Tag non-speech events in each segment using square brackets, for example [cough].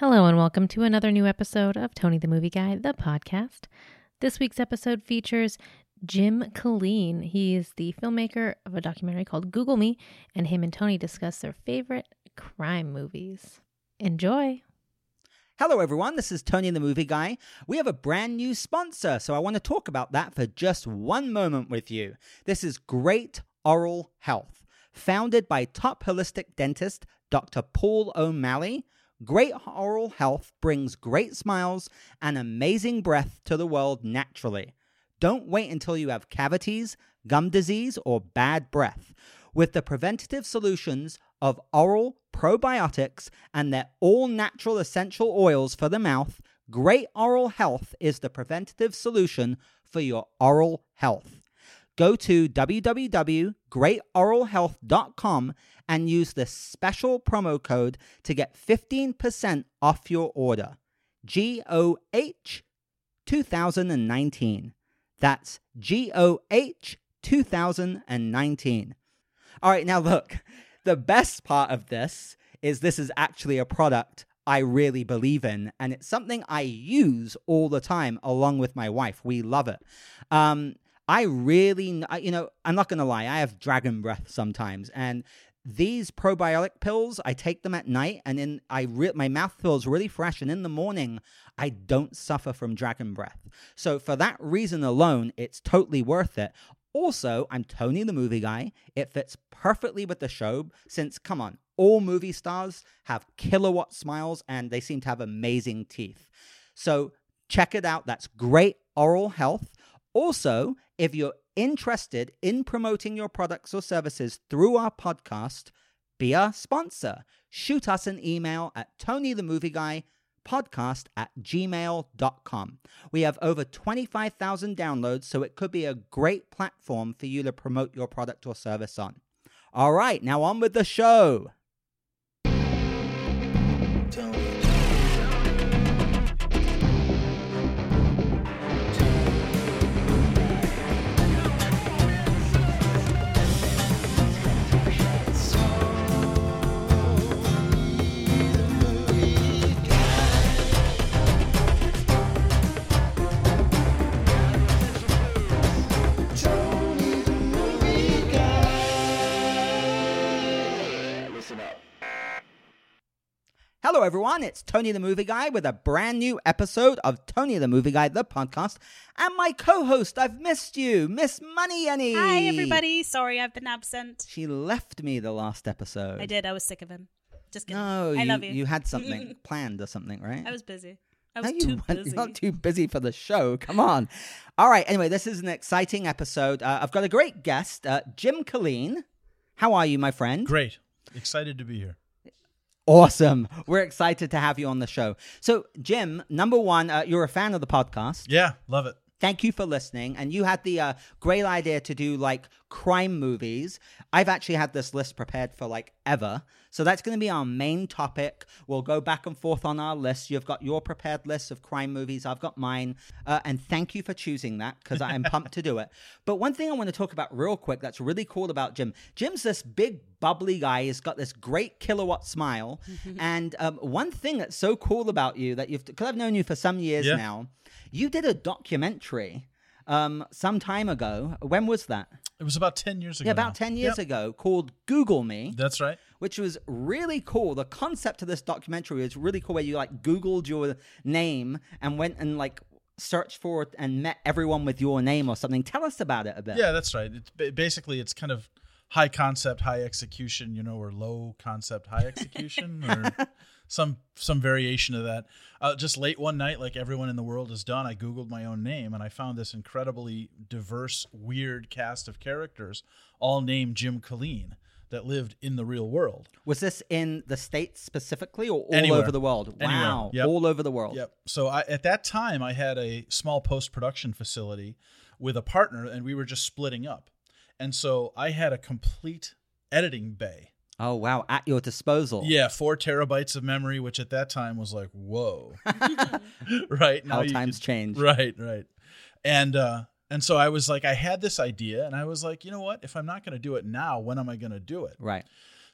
Hello, and welcome to another new episode of Tony the Movie Guy, the podcast. This week's episode features Jim Killeen. He is the filmmaker of a documentary called Google Me, and him and Tony discuss their favorite crime movies. Enjoy! Hello, everyone. This is Tony the Movie Guy. We have a brand new sponsor, so I want to talk about that for just one moment with you. This is Great Oral Health, founded by top holistic dentist Dr. Paul O'Malley. Great Oral Health brings great smiles and amazing breath to the world naturally. Don't wait until you have cavities, gum disease, or bad breath. With the preventative solutions of oral probiotics and their all natural essential oils for the mouth, Great Oral Health is the preventative solution for your oral health. Go to www.greatoralhealth.com and use the special promo code to get 15% off your order. G O H 2019. That's G O H 2019. All right, now look, the best part of this is this is actually a product I really believe in, and it's something I use all the time along with my wife. We love it. Um, I really, you know, I'm not going to lie, I have dragon breath sometimes, and these probiotic pills, I take them at night, and then I re- my mouth feels really fresh, and in the morning, I don't suffer from dragon breath. So for that reason alone, it's totally worth it. Also, I'm Tony the movie guy. It fits perfectly with the show since, come on, all movie stars have kilowatt smiles and they seem to have amazing teeth. So check it out. That's great oral health. Also, if you're interested in promoting your products or services through our podcast, be a sponsor. Shoot us an email at Tony the Movie Guy podcast at gmail.com. We have over 25,000 downloads, so it could be a great platform for you to promote your product or service on. All right, now on with the show. Hello, everyone. It's Tony the Movie Guy with a brand new episode of Tony the Movie Guy, the podcast, and my co host. I've missed you, Miss Money Annie. Hi, everybody. Sorry I've been absent. She left me the last episode. I did. I was sick of him. Just kidding. No, I you, love you. you had something [laughs] planned or something, right? I was busy. I was you too weren't. busy. You're not too busy for the show. Come on. All right. Anyway, this is an exciting episode. Uh, I've got a great guest, uh, Jim Killeen. How are you, my friend? Great. Excited to be here. Awesome. We're excited to have you on the show. So, Jim, number one, uh, you're a fan of the podcast. Yeah, love it. Thank you for listening. And you had the uh, great idea to do like crime movies. I've actually had this list prepared for like ever. So that's going to be our main topic. We'll go back and forth on our list. You've got your prepared list of crime movies. I've got mine. Uh, and thank you for choosing that because I'm pumped to do it. [laughs] But one thing I want to talk about real quick that's really cool about Jim Jim's this big, bubbly guy. He's got this great kilowatt smile. [laughs] and um, one thing that's so cool about you that you've, because I've known you for some years Yeah. now, you did a documentary um, some time ago. When was that? It was about 10 years ago. Yeah, about now. 10 years Yep, ago, called Google Me, That's right. which was really cool. The concept of this documentary was really cool, where you like Googled your name and went and like searched for it and met everyone with your name or something. Tell us about it a bit. Yeah, that's right. It's basically it's kind of high concept, high execution, you know, or low concept, high [laughs] execution, or some some variation of that. Uh, just late one night, like everyone in the world has done, I googled my own name and I found this incredibly diverse, weird cast of characters, all named Jim Killeen, that lived in the real world. Was this in the States specifically or all Anywhere. over the world? Anywhere. Wow. Yep. All over the world. Yep. So I, at that time, I had a small post production facility with a partner, and we were just splitting up. And so I had a complete editing bay. Oh, wow. At your disposal. Yeah, four terabytes of memory, which at that time was like, whoa. [laughs] [laughs] right How times could- change. Right, right. And uh, and so I was like, I had this idea, and I was like, you know what? If I'm not going to do it now, when am I going to do it? Right.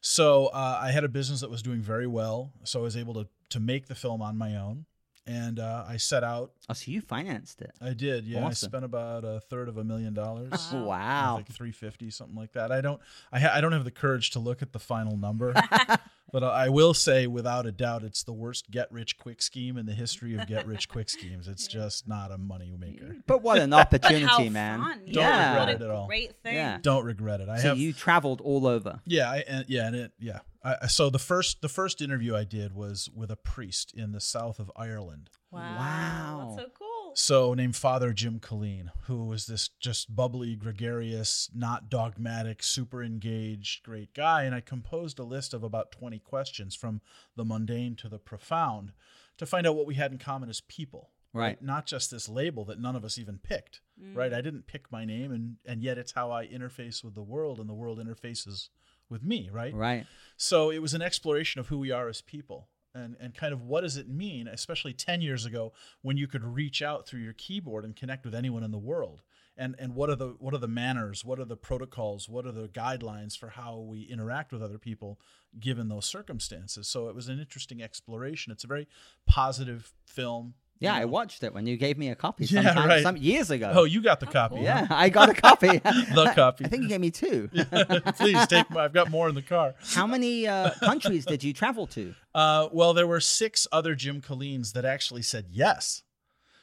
So uh, I had a business that was doing very well, so I was able to to make the film on my own, and uh, I set out. Oh, so you financed it? I did, yeah. I spent about a third of a million dollars. Wow. Wow. like 350 something like that i don't i, ha- I don't have the courage to look at the final number [laughs] but I will say without a doubt it's the worst get rich quick scheme in the history of get rich quick schemes it's just not a money maker [laughs] But what an opportunity, man! fun. Don't yeah. regret What it at all. great thing. Yeah. don't regret it i so have you traveled all over. yeah I, and, yeah and it yeah I, I- so the first the first interview i did was with a priest in the south of ireland Wow. Wow. That's so cool. So named Father Jim Killeen, who was this just bubbly, gregarious, not dogmatic, super engaged, great guy. And I composed a list of about 20 questions from the mundane to the profound to find out what we had in common as people. Right. Not just this label that none of us even picked. Mm. Right. I didn't pick my name and, and yet it's how I interface with the world and the world interfaces with me, right? Right. So it was an exploration of who we are as people and, and kind of what does it mean, especially 10 years ago when you could reach out through your keyboard and connect with anyone in the world. And, and what are the what are the manners? What are the protocols? What are the guidelines for how we interact with other people given those circumstances? So it was an interesting exploration. It's a very positive film. Yeah, you I watched it when you gave me a copy Yeah, sometime, right. some years ago. Oh, you got the copy. yeah, I got a copy. [laughs] The [laughs] copy. I think you gave me two. [laughs] Please take. My, I've got more in the car. How many uh, countries did you travel to? Uh, well, there were six other Jim Killeens that actually said yes.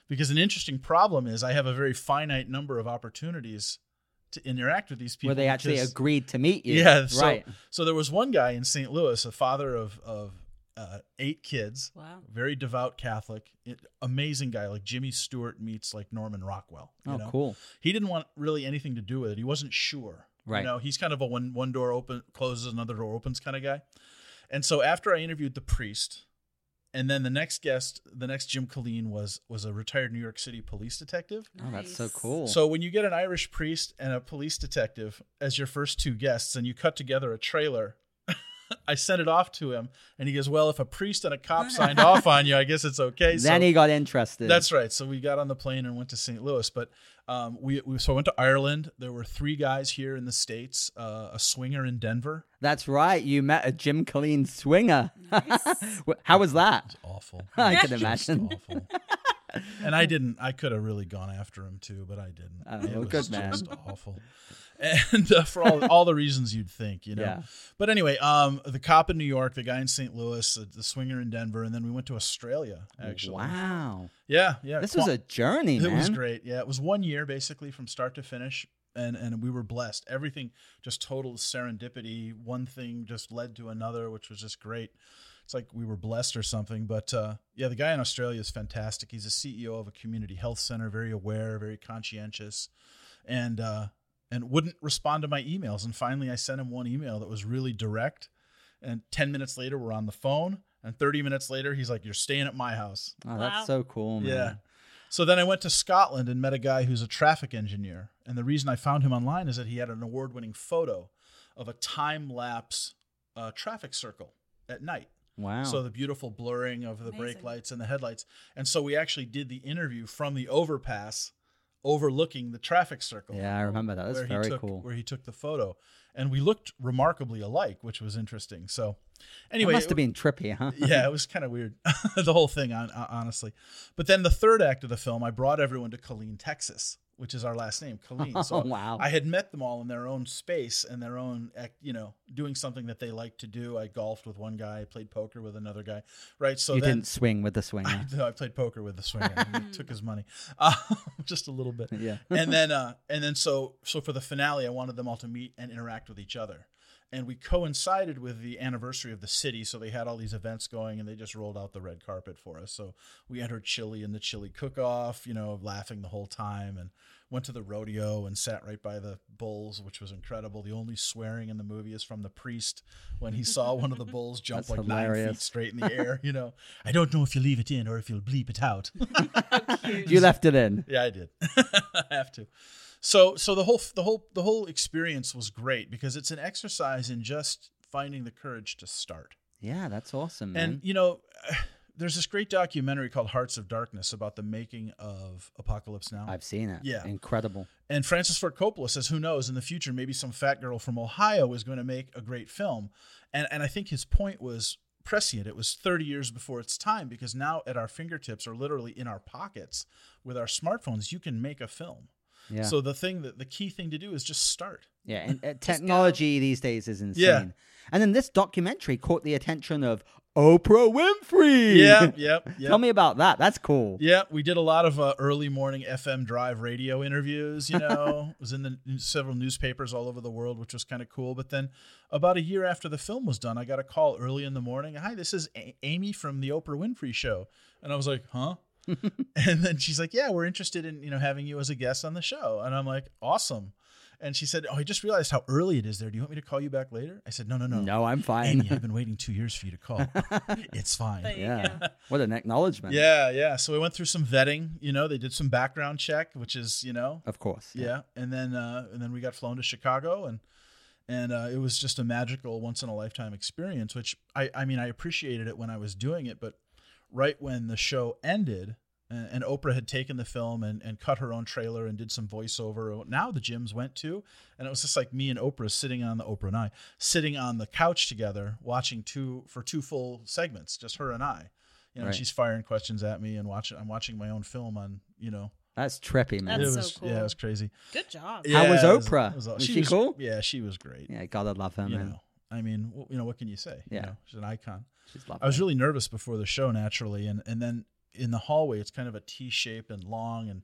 Because an interesting problem is I have a very finite number of opportunities to interact with these people. Where they actually because- agreed to meet you? Yeah, so, right. So there was one guy in St. Louis, a father of of uh, eight kids, Wow. very devout Catholic, it- amazing guy. Like Jimmy Stewart meets like Norman Rockwell. you Oh, know? cool. He didn't want really anything to do with it. He wasn't sure. Right. You know, he's kind of a one one door open closes, another door opens kind of guy. And so after I interviewed the priest, and then the next guest, the next Jim Killeen was was a retired New York City police detective. Oh, that's so cool. So when you get an Irish priest and a police detective as your first two guests, and you cut together a trailer. I sent it off to him, and he goes, "Well, if a priest and a cop signed off on you, I guess it's okay." So then he got interested. that's right. So we got on the plane and went to St. Louis. But um, we, we so I went to Ireland. There were three guys here in the states. Uh, a swinger in Denver. That's right. You met a Jim Killeen swinger. [laughs] Wh- How was that? Awful. [laughs] I can Just imagine. awful. And I didn't. I could have really gone after him too, but I didn't. Oh, it was good man. just awful. And uh, for all all the reasons you'd think, you know. Yeah. But anyway, um, the cop in New York, the guy in St. Louis, uh, the swinger in Denver, and then we went to Australia. Actually, Wow. Yeah, yeah. This Qua- was a journey, It man. was great. Yeah, it was one year basically from start to finish, and and we were blessed. Everything just total serendipity. One thing just led to another, which was just great. It's like we were blessed or something. But uh, yeah, the guy in Australia is fantastic. He's a CEO of a community health center, very aware, very conscientious, and uh, and wouldn't respond to my emails. And finally, I sent him one email that was really direct. And ten minutes later, we're on the phone. And 30 minutes later, he's like, You're staying at my house. Oh, that's Wow. so cool, man. Yeah. So then I went to Scotland and met a guy who's a traffic engineer. And the reason I found him online is that he had an award winning photo of a time lapse uh, traffic circle at night. Wow. So the beautiful blurring of the brake lights and the headlights. And so we actually did the interview from the overpass overlooking the traffic circle. yeah, I remember that. That's where very he took, cool. Where he took the photo. And we looked remarkably alike, which was interesting. So anyway, it must have been trippy, huh? [laughs] yeah, it was kind of weird, [laughs] the whole thing, on, honestly. But then the third act of the film, I brought everyone to Killeen, Texas, which is our last name, Killeen. [laughs] So Oh, wow. I had met them all in their own space and their own, act- you know, doing something that they like to do. I golfed with one guy, I played poker with another guy, right? So you then didn't swing with the swinger. [laughs] no, I played poker with the swinger. [laughs] He took his money, uh, just a little bit. Yeah. and then, uh, and then, so so for the finale, I wanted them all to meet and interact with each other, and we coincided with the anniversary of the city. So they had all these events going, and they just rolled out the red carpet for us. So we entered Chili in the Chili cook-off, you know, laughing the whole time, and went to the rodeo and sat right by the bulls, which was incredible. The only swearing in the movie is from the priest when he saw one of the bulls [laughs] jump That's like nine feet straight in the air. [laughs] You know, I don't know if you leave it in or if you'll bleep it out. [laughs] you left it in. yeah, I did. I have to. So, so the whole the whole the whole experience was great because it's an exercise in just finding the courage to start. Yeah, that's awesome, man. And you know, [sighs] there's this great documentary called Hearts of Darkness about the making of Apocalypse Now. I've seen it. Yeah. Incredible. And Francis Ford Coppola says, who knows, in the future, maybe some fat girl from Ohio is going to make a great film. And, and I think his point was prescient. It was 30 years before its time because now at our fingertips or literally in our pockets with our smartphones, you can make a film. Yeah. So the thing that the key thing to do is just start. Yeah, and uh, [laughs] technology these days is insane. Yeah. And then this documentary caught the attention of Oprah Winfrey. Yeah, [laughs] yep, yep. Tell me about that. That's cool. Yeah, we did a lot of uh, early morning FM drive radio interviews. You know, [laughs] it was in the several newspapers all over the world, which was kind of cool. But then, about a year after the film was done, I got a call early in the morning. Hi, this is a- Amy from the Oprah Winfrey Show, and I was like, huh. [laughs] and then she's like, "Yeah, we're interested in you know having you as a guest on the show." And I'm like, "Awesome." And she said, "Oh, I just realized how early it is there. Do you want me to call you back later?" I said, "No, no, no. No, I'm fine. Amy, [laughs] I've been waiting two years for you to call. [laughs] it's fine." There yeah. What an acknowledgement. Yeah, yeah. So we went through some vetting. You know, they did some background check, which is you know, Of course. yeah. And then uh, and then we got flown to Chicago, and and uh, it was just a magical, once in a lifetime experience. Which I I mean I appreciated it when I was doing it, but right when the show ended. And and Oprah had taken the film and, and cut her own trailer and did some voiceover. Uh, now the gyms went to, and it was just like me and Oprah sitting on the Oprah and I sitting on the couch together, watching two for two full segments, just her and I. You know, Right. she's firing questions at me and watching. I'm watching my own film on. You know, That's trippy, man. That's it so was cool. yeah, it was crazy. Good job. How was Yeah, it Oprah? it Was she she was- cool? Yeah, she was great. Yeah, gotta love her, you man. know, I mean, you know, what can you say? You Yeah. know, she's an icon. She's lovely. I was really nervous before the show, naturally, and and then in the hallway, it's kind of a T shape and long, and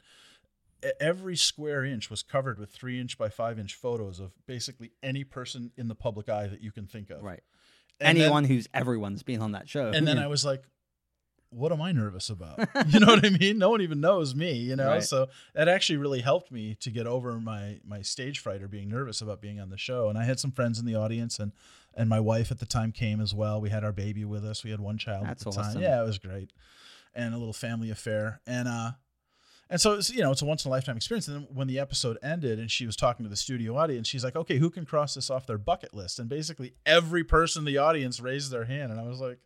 every square inch was covered with three inch by five inch photos of basically any person in the public eye that you can think of. right. And then- Anyone who's everyone's been on that show. and then I was like, what am I nervous about? [laughs] You know what I mean? No one even knows me, you know? Right. So that actually really helped me to get over my my stage fright or being nervous about being on the show. And I had some friends in the audience and and my wife at the time came as well. We had our baby with us. We had one child That's at the time. Yeah, it was great. And a little family affair. And uh and so it's you know it's a once in a lifetime experience. And then when the episode ended and she was talking to the studio audience, she's like, "Okay, who can cross this off their bucket list?" And basically every person in the audience raised their hand, and I was like,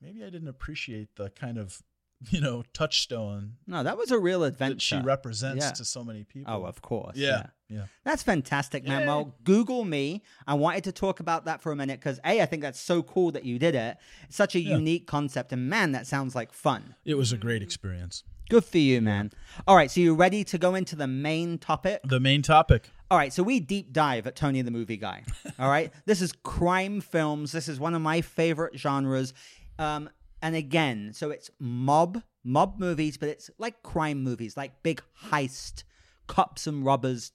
maybe I didn't appreciate the kind of [laughs] you know touchstone no, that was a real adventure. she represents Yeah. to so many people. Oh, of course. yeah, yeah, That's fantastic, man. Yay. Well, Google me. I wanted to talk about that for a minute because A, I think that's so cool that you did it. It's such a Yeah. unique concept, and man, that sounds like fun. It was a great experience. Good for you, man. All right, so you ready to go into the main topic? The main topic. All right, so we deep dive at Tony the Movie Guy. All right, [laughs] this is crime films. This is one of my favorite genres. Um, and again, so it's mob mob movies, but it's like crime movies, like big heist, cops and robbers,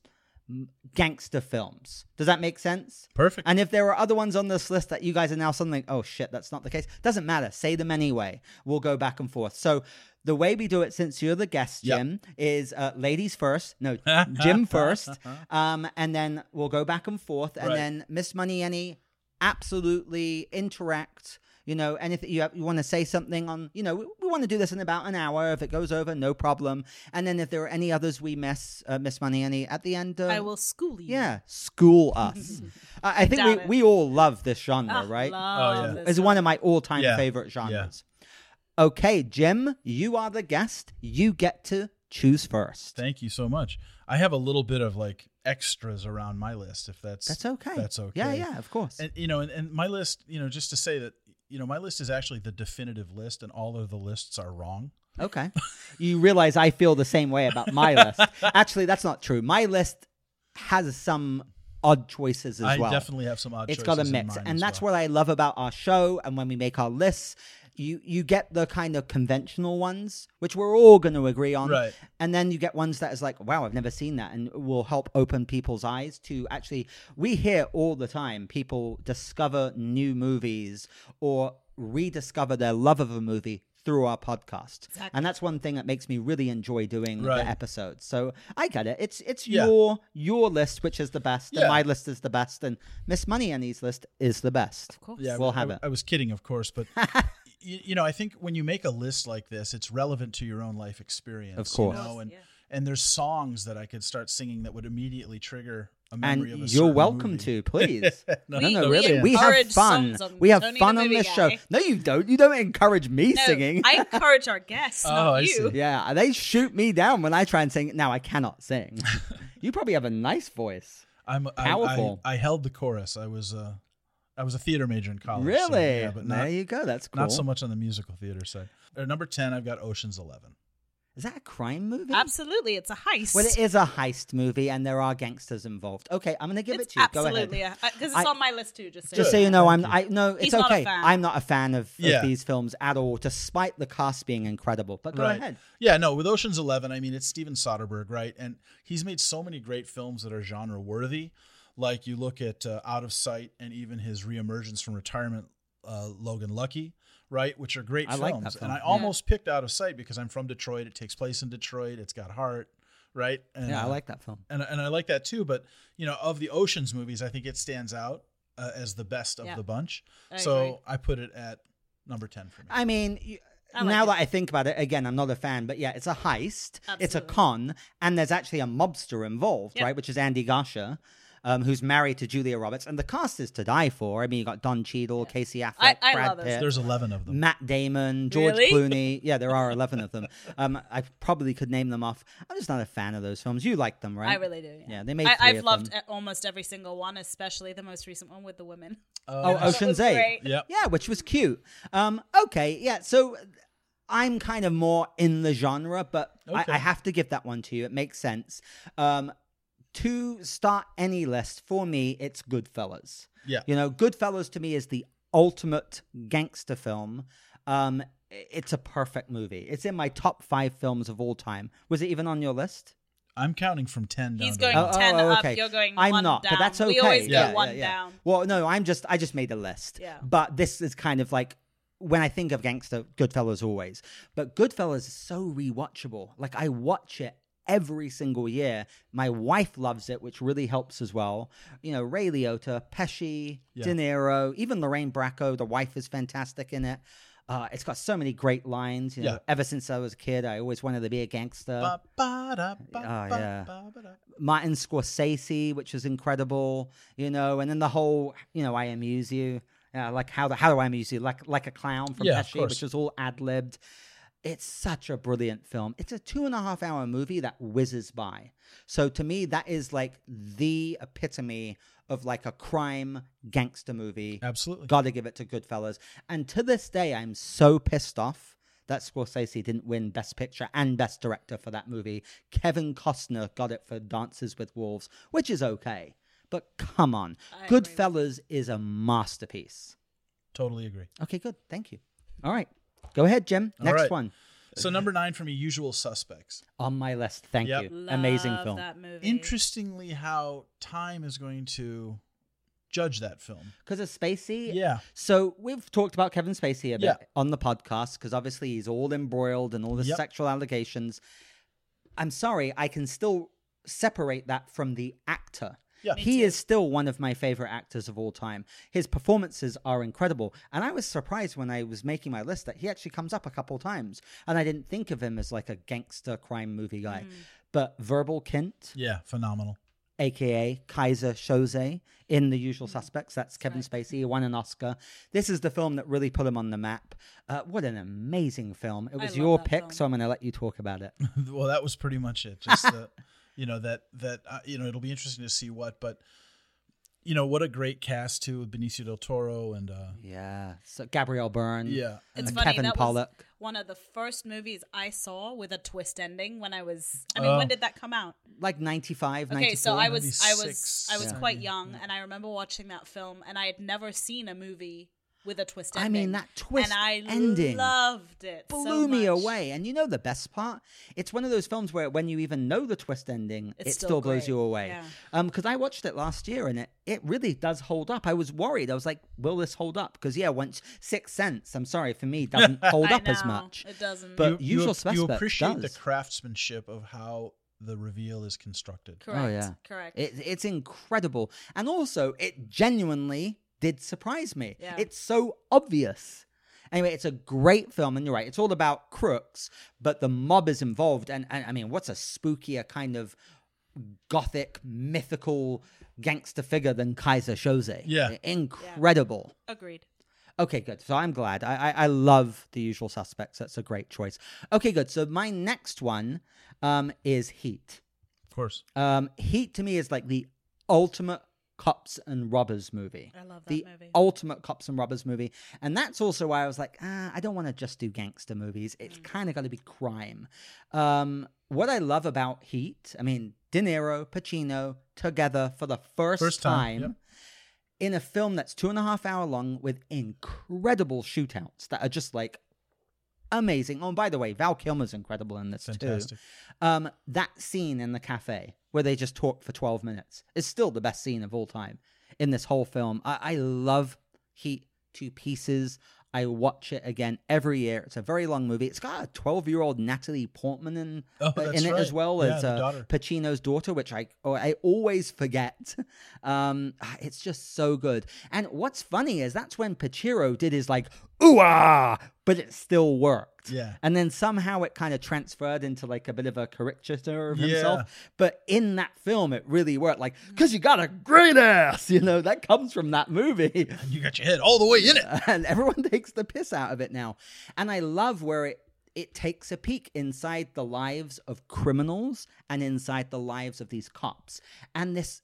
gangster films. Does that make sense? Perfect. And if there are other ones on this list that you guys are now suddenly, oh shit, that's not the case. Doesn't matter. Say them anyway. We'll go back and forth. So the way we do it, since you're the guest, Yep. Jim, is uh, ladies first. No, [laughs] Jim first. [laughs] Um, and then we'll go back and forth. And Right. then Miss Money Annie, absolutely interact. You know, anything you have, you want to say something on, you know, we, we want to do this in about an hour. If it goes over, no problem. And then if there are any others we miss, uh, Miss Money Annie, at the end, uh, I will school you. yeah, school us. [laughs] uh, I think Doubt we, it. we all love this genre, Ah, right? love Oh, yeah. this It's one of my all-time Yeah, favorite genres. Okay, Jim, you are the guest. You get to choose first. Thank you so much. I have a little bit of like extras around my list, if that's That's okay. That's okay. Yeah, yeah, of course. And you know, and, and my list, you know, just to say that, you know, my list is actually the definitive list, and all of the lists are wrong. Okay. you realize I feel the same way about my list. [laughs] Actually, that's not true. My list has some odd choices as I well. definitely have some odd. it's got a mix and that's well. what i love about our show and when we make our lists you you get the kind of conventional ones which we're all going to agree on Right. and then you get ones that is like wow i've never seen that and will help open people's eyes to actually we hear all the time people discover new movies or rediscover their love of a movie through our podcast Exactly. and that's one thing that makes me really enjoy doing Right. the episodes so i get it it's it's Yeah. your your list which is the best and Yeah. my list is the best and miss money annie's list is the best Of course. Yeah, We'll I- have I, it. I was kidding, of course, but [laughs] you, you know, I think when you make a list like this, it's relevant to your own life experience. Of course. you know, and Yeah. and there's songs that I could start singing that would immediately trigger a memory of a and you're welcome movie. to, [laughs] please. no, no, We- no, we really. We have fun. We have Tony the fun on Movie this show. No, you don't. You don't encourage me No, singing. I encourage our guests, Oh, I you. see. yeah, they shoot me down when I try and sing. Now I cannot sing. [laughs] you probably have a nice voice. I'm I- Powerful. I, I, held the chorus. I was uh, I was a theater major in college. so, Really? yeah, but there you go. That's cool. not so much on the musical theater side. Uh, number ten, I've got Ocean's Eleven. Is that a crime movie? Absolutely, it's a heist. Well, it is a heist movie, and there are gangsters involved. Okay, I'm going to give it's it to you. Absolutely ahead. because it's I- on my list too. Just so, Just you so you know, I'm. I no, it's He's not a okay. fan. I'm not a fan of, of Yeah. these films at all, despite the cast being incredible. But go right. ahead. Yeah, no, with Ocean's Eleven, I mean it's Steven Soderbergh, right? And he's made so many great films that are genre worthy. Like you look at uh, Out of Sight and even his reemergence from retirement, uh, Logan Lucky, right? Which are great I films. like that film. And I Yeah. almost picked Out of Sight because I'm from Detroit. It takes place in Detroit. It's got heart, right? And, Yeah, I uh, like that film. and and I like that too. But you know, of the Ocean's movies, I think it stands out uh, as the best of Yeah. the bunch. I so agree. I put it at number ten for me. I mean, y I like now it. that I think about it, again, I'm not a fan, but yeah, it's a heist, it's a con, and there's actually a mobster involved, Yeah. right? Which is Andy Garcia. Um, who's married to Julia Roberts, and the cast is to die for. I mean, you got Don Cheadle, Casey Affleck, I- I Brad Pitt, There's eleven of them. Matt Damon, George Really? Clooney. Yeah, there are [laughs] eleven of them. Um, I probably could name them off. I'm just not a fan of those films. You like them, right? I really do. Yeah, Yeah, they made I, I've of loved them. almost every single one, especially the most recent one with the women. Oh, Ocean's Eight. great. Yep. Yeah, which was cute. Um, okay, yeah. So I'm kind of more in the genre, but I, I have to give that one to you. It makes sense. Um, to start any list for me, it's Goodfellas. Yeah. You know, Goodfellas to me is the ultimate gangster film. Um, it's a perfect movie. It's in my top five films of all time. Was it even on your list? I'm counting from ten down. He's to going one. Oh, ten oh, up. You're going. I'm one not, down. but that's okay. We always Yeah, go one yeah, yeah. down. Well, no, I'm just I just made a list. Yeah. But this is kind of like when I think of gangster, Goodfellas always. But Goodfellas is so rewatchable. Like I watch it every single year. My wife loves it, which really helps as well. You know, Ray Liotta, Pesci, Yeah. De Niro, even Lorraine Bracco. The wife is fantastic in it. Uh, it's got so many great lines. You know, Yeah. ever since I was a kid, I always wanted to be a gangster. Ba, ba, da, ba, Oh, yeah. Martin Scorsese, which is incredible, you know, and then the whole, you know, I amuse you, uh, like how the, how do I amuse you, like like a clown from Yeah, Pesci, which is all ad libbed. It's such a brilliant film. It's a two and a half hour movie that whizzes by. So to me, that is like the epitome of like a crime gangster movie. Absolutely. Got to give it to Goodfellas. And to this day, I'm so pissed off that Scorsese didn't win Best Picture and Best Director for that movie. Kevin Costner got it for Dances with Wolves, which is okay. But come on. I agree Goodfellas is a masterpiece. Totally agree. Okay, good. Thank you. All right. Go ahead, Jim. All Next right. one. So number nine for me, Usual Suspects. On my list. Thank Yep. you. Love Amazing film. That movie. Interestingly, how time is going to judge that film. Because of Spacey? Yeah. So we've talked about Kevin Spacey a bit Yeah. on the podcast because obviously he's all embroiled in all the Yep. sexual allegations. I'm sorry, I can still separate that from the actor. Yeah. Me he too. is still one of my favorite actors of all time. His performances are incredible. And I was surprised when I was making my list that he actually comes up a couple times. And I didn't think of him as like a gangster crime movie guy. Mm. But Verbal Kint, Yeah, phenomenal. aka Keyser Söze in The Usual Mm. Suspects. That's Kevin Spacey. He won an Oscar. This is the film that really put him on the map. Uh, what an amazing film! It was your pick, film. so I'm going to let you talk about it. [laughs] well, that was pretty much it. Just that, [laughs] you know that that uh, you know it'll be interesting to see what, but you know what a great cast too with Benicio del Toro and uh yeah, so Gabriel Byrne. yeah, It's and funny. Kevin that Pollak. was one of the first movies I saw with a twist ending when I was. I mean, Oh. when did that come out? like 95, Okay, 94. so I was I 96, was I was yeah. quite young, and I remember watching that film, and I had never seen a movie with a twist I mean, that twist and I ending loved it. so blew me away. And you know the best part? It's one of those films where when you even know the twist ending, It's it still still, blows you away. Yeah. Um, because I watched it last year and it it really does hold up. I was worried. I was like, will this hold up? Because yeah, once Sixth Sense, I'm sorry for me, [laughs] doesn't hold I up as much. It doesn't. But you, Usual you, Suspects you appreciate the craftsmanship of how the reveal is constructed. correct. Oh yeah, Correct. It, it's incredible, and also it genuinely did surprise me. Yeah. It's so obvious. Anyway, it's a great film, and you're right. It's all about crooks, but the mob is involved, and, and I mean, what's a spookier kind of gothic, mythical gangster figure than Keyser Söze. Yeah. Incredible. Agreed. Okay, good. So I'm glad. I, I I love the usual suspects. That's a great choice. Okay, good. So my next one um is Heat. Of course. Um Heat to me is like the ultimate cops and robbers movie. I love that the movie. ultimate cops and robbers movie. And that's also why I was like, ah, I don't want to just do gangster movies. It's Mm. kind of got to be crime. Um, what I love about Heat, I mean, De Niro, Pacino together for the first, First time, time, yep. in a film that's two and a half hour long with incredible shootouts that are just like amazing. Oh, and by the way, Val Kilmer's incredible in this Fantastic. too. Um, that scene in the cafe where they just talk for 12 minutes is still the best scene of all time in this whole film. I, I love Heat to pieces. I watch it again every year. It's a very long movie. It's got a 12 year old Natalie Portman in, Oh, uh, in it as well Yeah, as uh, daughter. Pacino's daughter, which I oh, I always forget. [laughs] Um, it's just so good. And what's funny is that's when Pacino did his like ooh ah, but it still worked. Yeah. And then somehow it kind of transferred into like a bit of a caricature of Yeah. himself. But in that film, it really worked. Like, because you got a great ass, you know, that comes from that movie. [laughs] And you got your head all the way in it. [laughs] and everyone [laughs] takes the piss out of it now. And I love where it it takes a peek inside the lives of criminals and inside the lives of these cops and this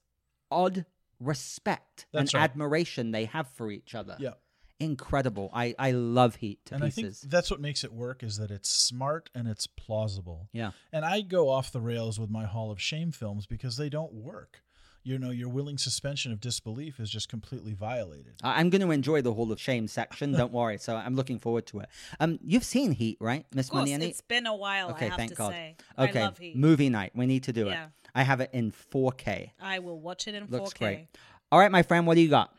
odd respect That's and right. admiration they have for each other. Yeah. Incredible. I I love Heat to and I think that's what makes it work is that it's smart and it's plausible. yeah. And I go off the rails with my Hall of Shame films because they don't work. You know, your willing suspension of disbelief is just completely violated. I- I'm going to enjoy the Hall of Shame section. Don't worry. So I'm looking forward to it. Um, you've seen Heat, right, Miss Of course, it's been a while. Okay, I have thank to God. say. Okay, I love Heat. movie night. We need to do Yeah. it. I have it in 4K. I will watch it in Looks 4K. great. All right, my friend, what do you got?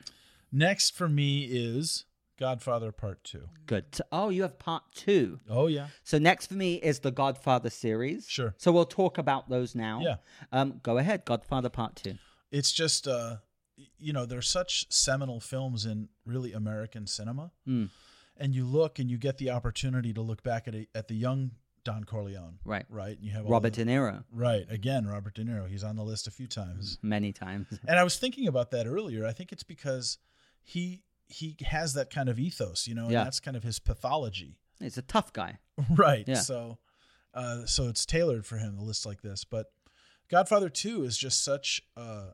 Next for me is Godfather Part 2. Good. So- oh, you have part two. Oh, yeah. So next for me is the Godfather series. Sure. So we'll talk about those now. Yeah. Um, go ahead, Godfather Part Two. It's just, uh, you know, there's such seminal films in really American cinema. Mm. And you look and you get the opportunity to look back at, a, at the young Don Corleone. Right. Right. And you have Robert the- De Niro, Right. Again, Robert De Niro. He's on the list a few times. many times. And I was thinking about that earlier. I think it's because he he has that kind of ethos, you know, and Yeah. that's kind of his pathology. He's a tough guy. [laughs] right. Yeah. So uh so it's tailored for him, a list like this. But Godfather 2 is just such uh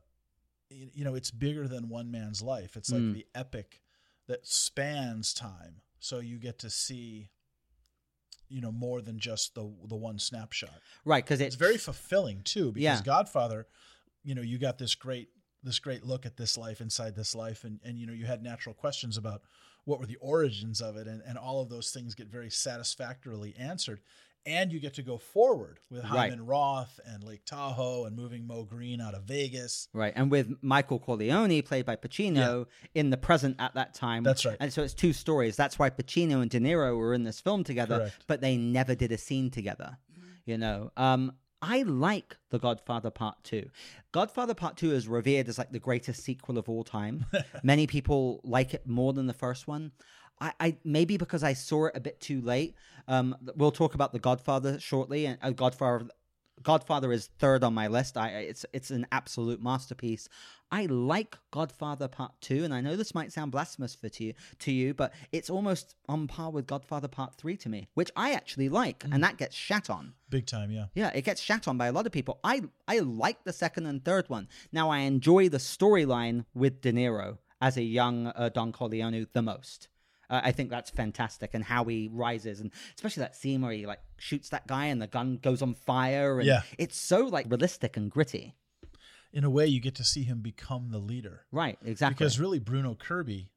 you know, it's bigger than one man's life. It's like Mm. the epic that spans time. So you get to see you know more than just the the one snapshot Right, because it's very fulfilling too because Yeah. godfather you know you got this great this great look at this life inside this life and and you know you had natural questions about what were the origins of it and and all of those things get very satisfactorily answered and you get to go forward with Right. Hyman Roth and Lake Tahoe and moving Moe Greene out of Vegas. Right, and with Michael Corleone, played by Pacino, in the present at that time. That's right. And so it's two stories. That's why Pacino and De Niro were in this film together, Correct. but they never did a scene together. You know, um, I like The Godfather Part Two. Godfather Part Two is revered as like the greatest sequel of all time. [laughs] Many people like it more than the first one. I, I maybe because I saw it a bit too late. Um, we'll talk about The Godfather shortly, and uh, Godfather Godfather is third on my list. I it's it's an absolute masterpiece. I like Godfather Part Two, and I know this might sound blasphemous for to you, to you, but it's almost on par with Godfather Part Three to me, which I actually like, and that gets shat on. Big time, yeah. Yeah, it gets shat on by a lot of people. I I like the second and third one. Now I enjoy the storyline with De Niro as a young uh, Don Corleone the most. Uh, I think that's fantastic, and how he rises, and especially that scene where he like shoots that guy and the gun goes on fire, and Yeah. it's so like realistic and gritty. In a way you get to see him become the leader. Right, exactly. Because really, Bruno Kirby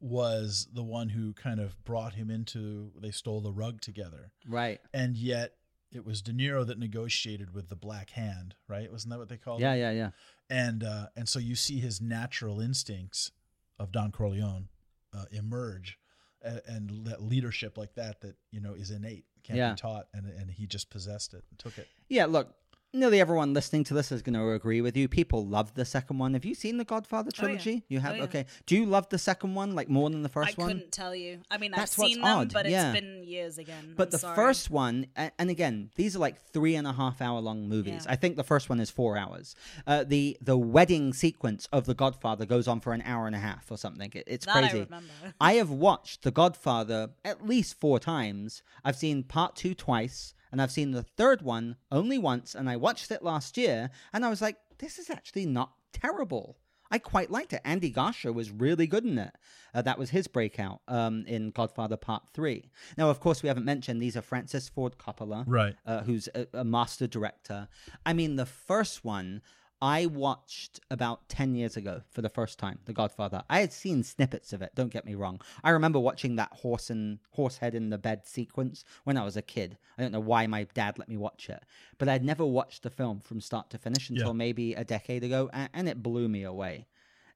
was the one who kind of brought him into. They stole the rug together, right. and yet it was De Niro that negotiated with the Black Hand, right? Wasn't that what they called? Yeah, it? yeah, yeah. And uh, and so you see his natural instincts of Don Corleone uh, emerge, and, and that leadership like that that you know is innate, can't Yeah. be taught, and and he just possessed it and took it. Yeah, look, nearly everyone listening to this is going to agree with you. People love the second one. Have you seen the Godfather Oh, yeah. trilogy? You have? Oh, yeah. Okay. Do you love the second one like more than the first I one? I couldn't tell you. I mean, That's I've seen them, odd, but yeah. it's been years again. But I'm the sorry. first one, and, again, these are like three and a half hour long movies. I think the first one is four hours. Uh, the the wedding sequence of The Godfather goes on for an hour and a half or something. It, it's that I crazy. remember. I have watched The Godfather at least four times. I've seen part two twice, and I've seen the third one only once, and I watched it last year, and I was like, this is actually not terrible. I quite liked it. Andy Garcia was really good in it. Uh, that was his breakout um, in Godfather Part 3. Now, of course, we haven't mentioned these are Francis Ford Coppola, Right. uh, who's a, a master director. I mean, the first one I watched about 10 years ago for the first time, The Godfather. I had seen snippets of it, don't get me wrong. I remember watching that horse and horse head in the bed sequence when I was a kid. I don't know why my dad let me watch it, but I'd never watched the film from start to finish until Yeah. maybe a decade ago, and, and it blew me away.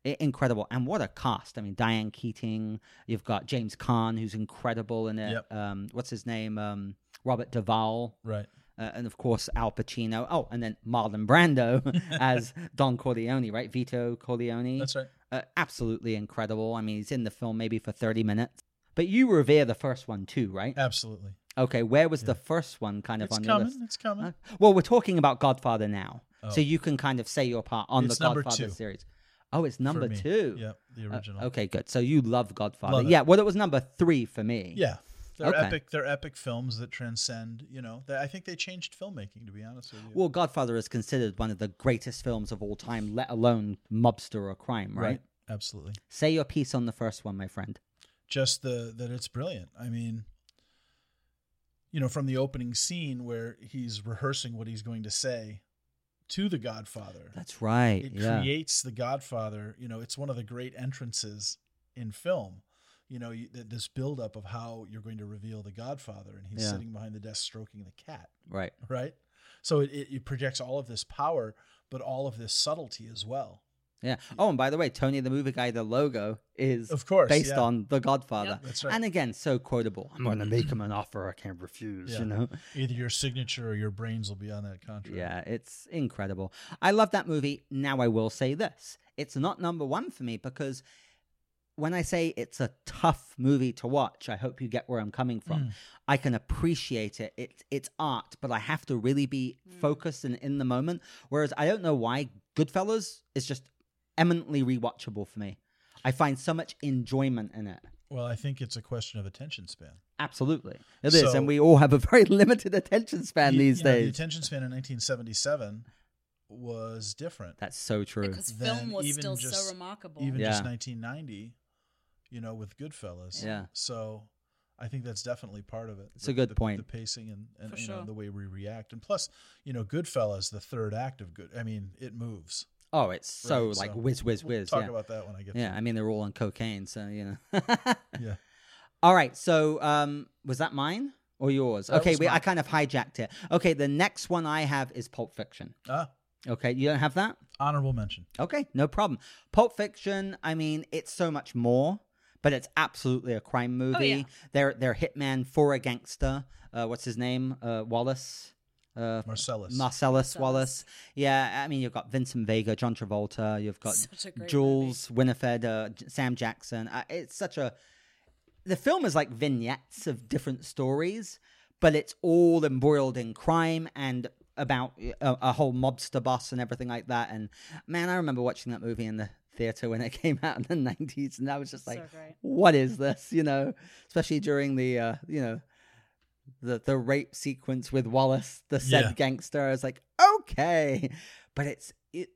I- incredible. And what a cast. I mean, Diane Keaton, you've got James Caan, who's incredible in it. Yep. Um, what's his name? Um, Robert Duvall Right. Uh, and of course Al Pacino. Oh, and then Marlon Brando [laughs] as Don Corleone, right? Vito Corleone. That's right. Uh, absolutely incredible. I mean, he's in the film maybe for thirty minutes. But you revere the first one too, right? Absolutely. Okay, where was the first one kind of It's on coming. your list? It's coming. Uh, well, we're talking about Godfather now, so Oh. you can kind of say your part on It's the Godfather series. Oh, it's number two. Yep. The Uh, original. okay, good. So you love Godfather. Love. Yeah. Well, it was number three for me. Yeah. They're Okay. epic. They're epic films that transcend. You know, that I think they changed filmmaking. To be honest with you. Well, Godfather is considered one of the greatest films of all time, let alone mobster or crime, right? Absolutely. Say your piece on the first one, my friend. Just the that it's brilliant. I mean, you know, from the opening scene where he's rehearsing what he's going to say to the Godfather. That's right. it yeah. creates the Godfather. You know, it's one of the great entrances in film. You know, you, th- this buildup of how you're going to reveal the Godfather, and he's Yeah. sitting behind the desk stroking the cat, right. right? So it, it, it projects all of this power, but all of this subtlety as well. Yeah. Oh, and by the way, Tony the Movie Guy, the logo is Of course, based yeah. on The Godfather. Yep. That's right. And again, so quotable. I'm going to make him an offer I can't refuse, Yeah. you know? Either your signature or your brains will be on that contract. Yeah, it's incredible. I love that movie. Now, I will say this it's not number one for me because when I say it's a tough movie to watch, I hope you get where I'm coming from. Mm. I can appreciate it. It's it's art, but I have to really be focused and in the moment. Whereas I don't know why Goodfellas is just eminently rewatchable for me. I find so much enjoyment in it. Well, I think it's a question of attention span. Absolutely, it is, So- and we all have a very [laughs] limited attention span You- these you know, the attention span in 1977 was different. That's so true. because film was even still just- so remarkable. Even Yeah. just 1990, you know, with Goodfellas. Yeah. So I think that's definitely part of it. It's a good the, point. The pacing and, and For you know the way we react, and plus, you know, Goodfellas, the third act of Good. I mean, it moves. oh, it's so Right, like so whiz, whiz, We'll whiz. talk yeah. about that when I get. Yeah, to I mean they're all on cocaine, so you know. [laughs] Yeah. All right, so um, was that mine or yours? That okay, we, I kind of hijacked it. Okay, the next one I have is Pulp Fiction. Ah, Okay, you don't have that? honorable mention. Okay, no problem. Pulp Fiction, I mean, it's so much more, but it's absolutely a crime movie. yeah. They're they're hitman for a gangster. Uh, what's his name? Uh, Wallace. Uh, Marcellus. Marcellus Marcellus. Wallace. Yeah, I mean, you've got Vincent Vega, John Travolta. You've got Such a great Jules Winnfield, uh, Sam Jackson. Uh, it's such a. The film is like vignettes of different stories, but it's all embroiled in crime and about a, a whole mobster boss and everything like that. And man, I remember watching that movie in the theater when it [laughs] came out in the 90s, and I was just like, so what is [laughs] this? You know, especially during the, uh, you know, the the rape sequence with Wallace, the said Yeah. gangster. I was like, okay, but it's it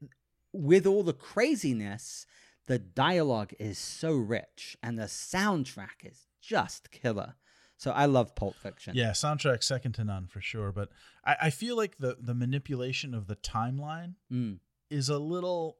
with all the craziness. The dialogue is so rich, and the soundtrack is just killer. So I love Pulp Fiction. Yeah, soundtrack second to none for sure. But I, I feel like the the manipulation of the timeline Mm. is a little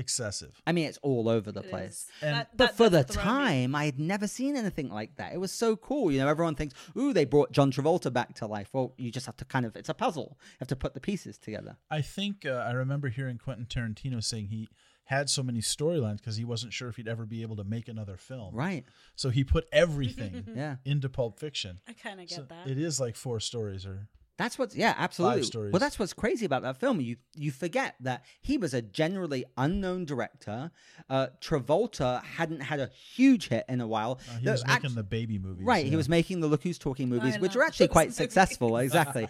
excessive. I mean, it's all over the It place. is. And- That- But that for the does throw me. time, I had never seen anything like that. It was so cool. You know, everyone thinks, ooh, they brought John Travolta back to life. Well, you just have to kind of, it's a puzzle. You have to put the pieces together. I think uh, I remember hearing Quentin Tarantino saying he had so many storylines because he wasn't sure if he'd ever be able to make another film. Right. So he put everything [laughs] Yeah. into Pulp Fiction. I kind of get So that. It is like four stories or That's what's yeah, absolutely. stories. Well, that's what's crazy about that film. You you forget that he was a generally unknown director. Uh, Travolta hadn't had a huge hit in a while. Uh, he The was act- making the baby movies. right. He was making the Look Who's Talking movies, which love are actually [laughs] quite successful. Exactly.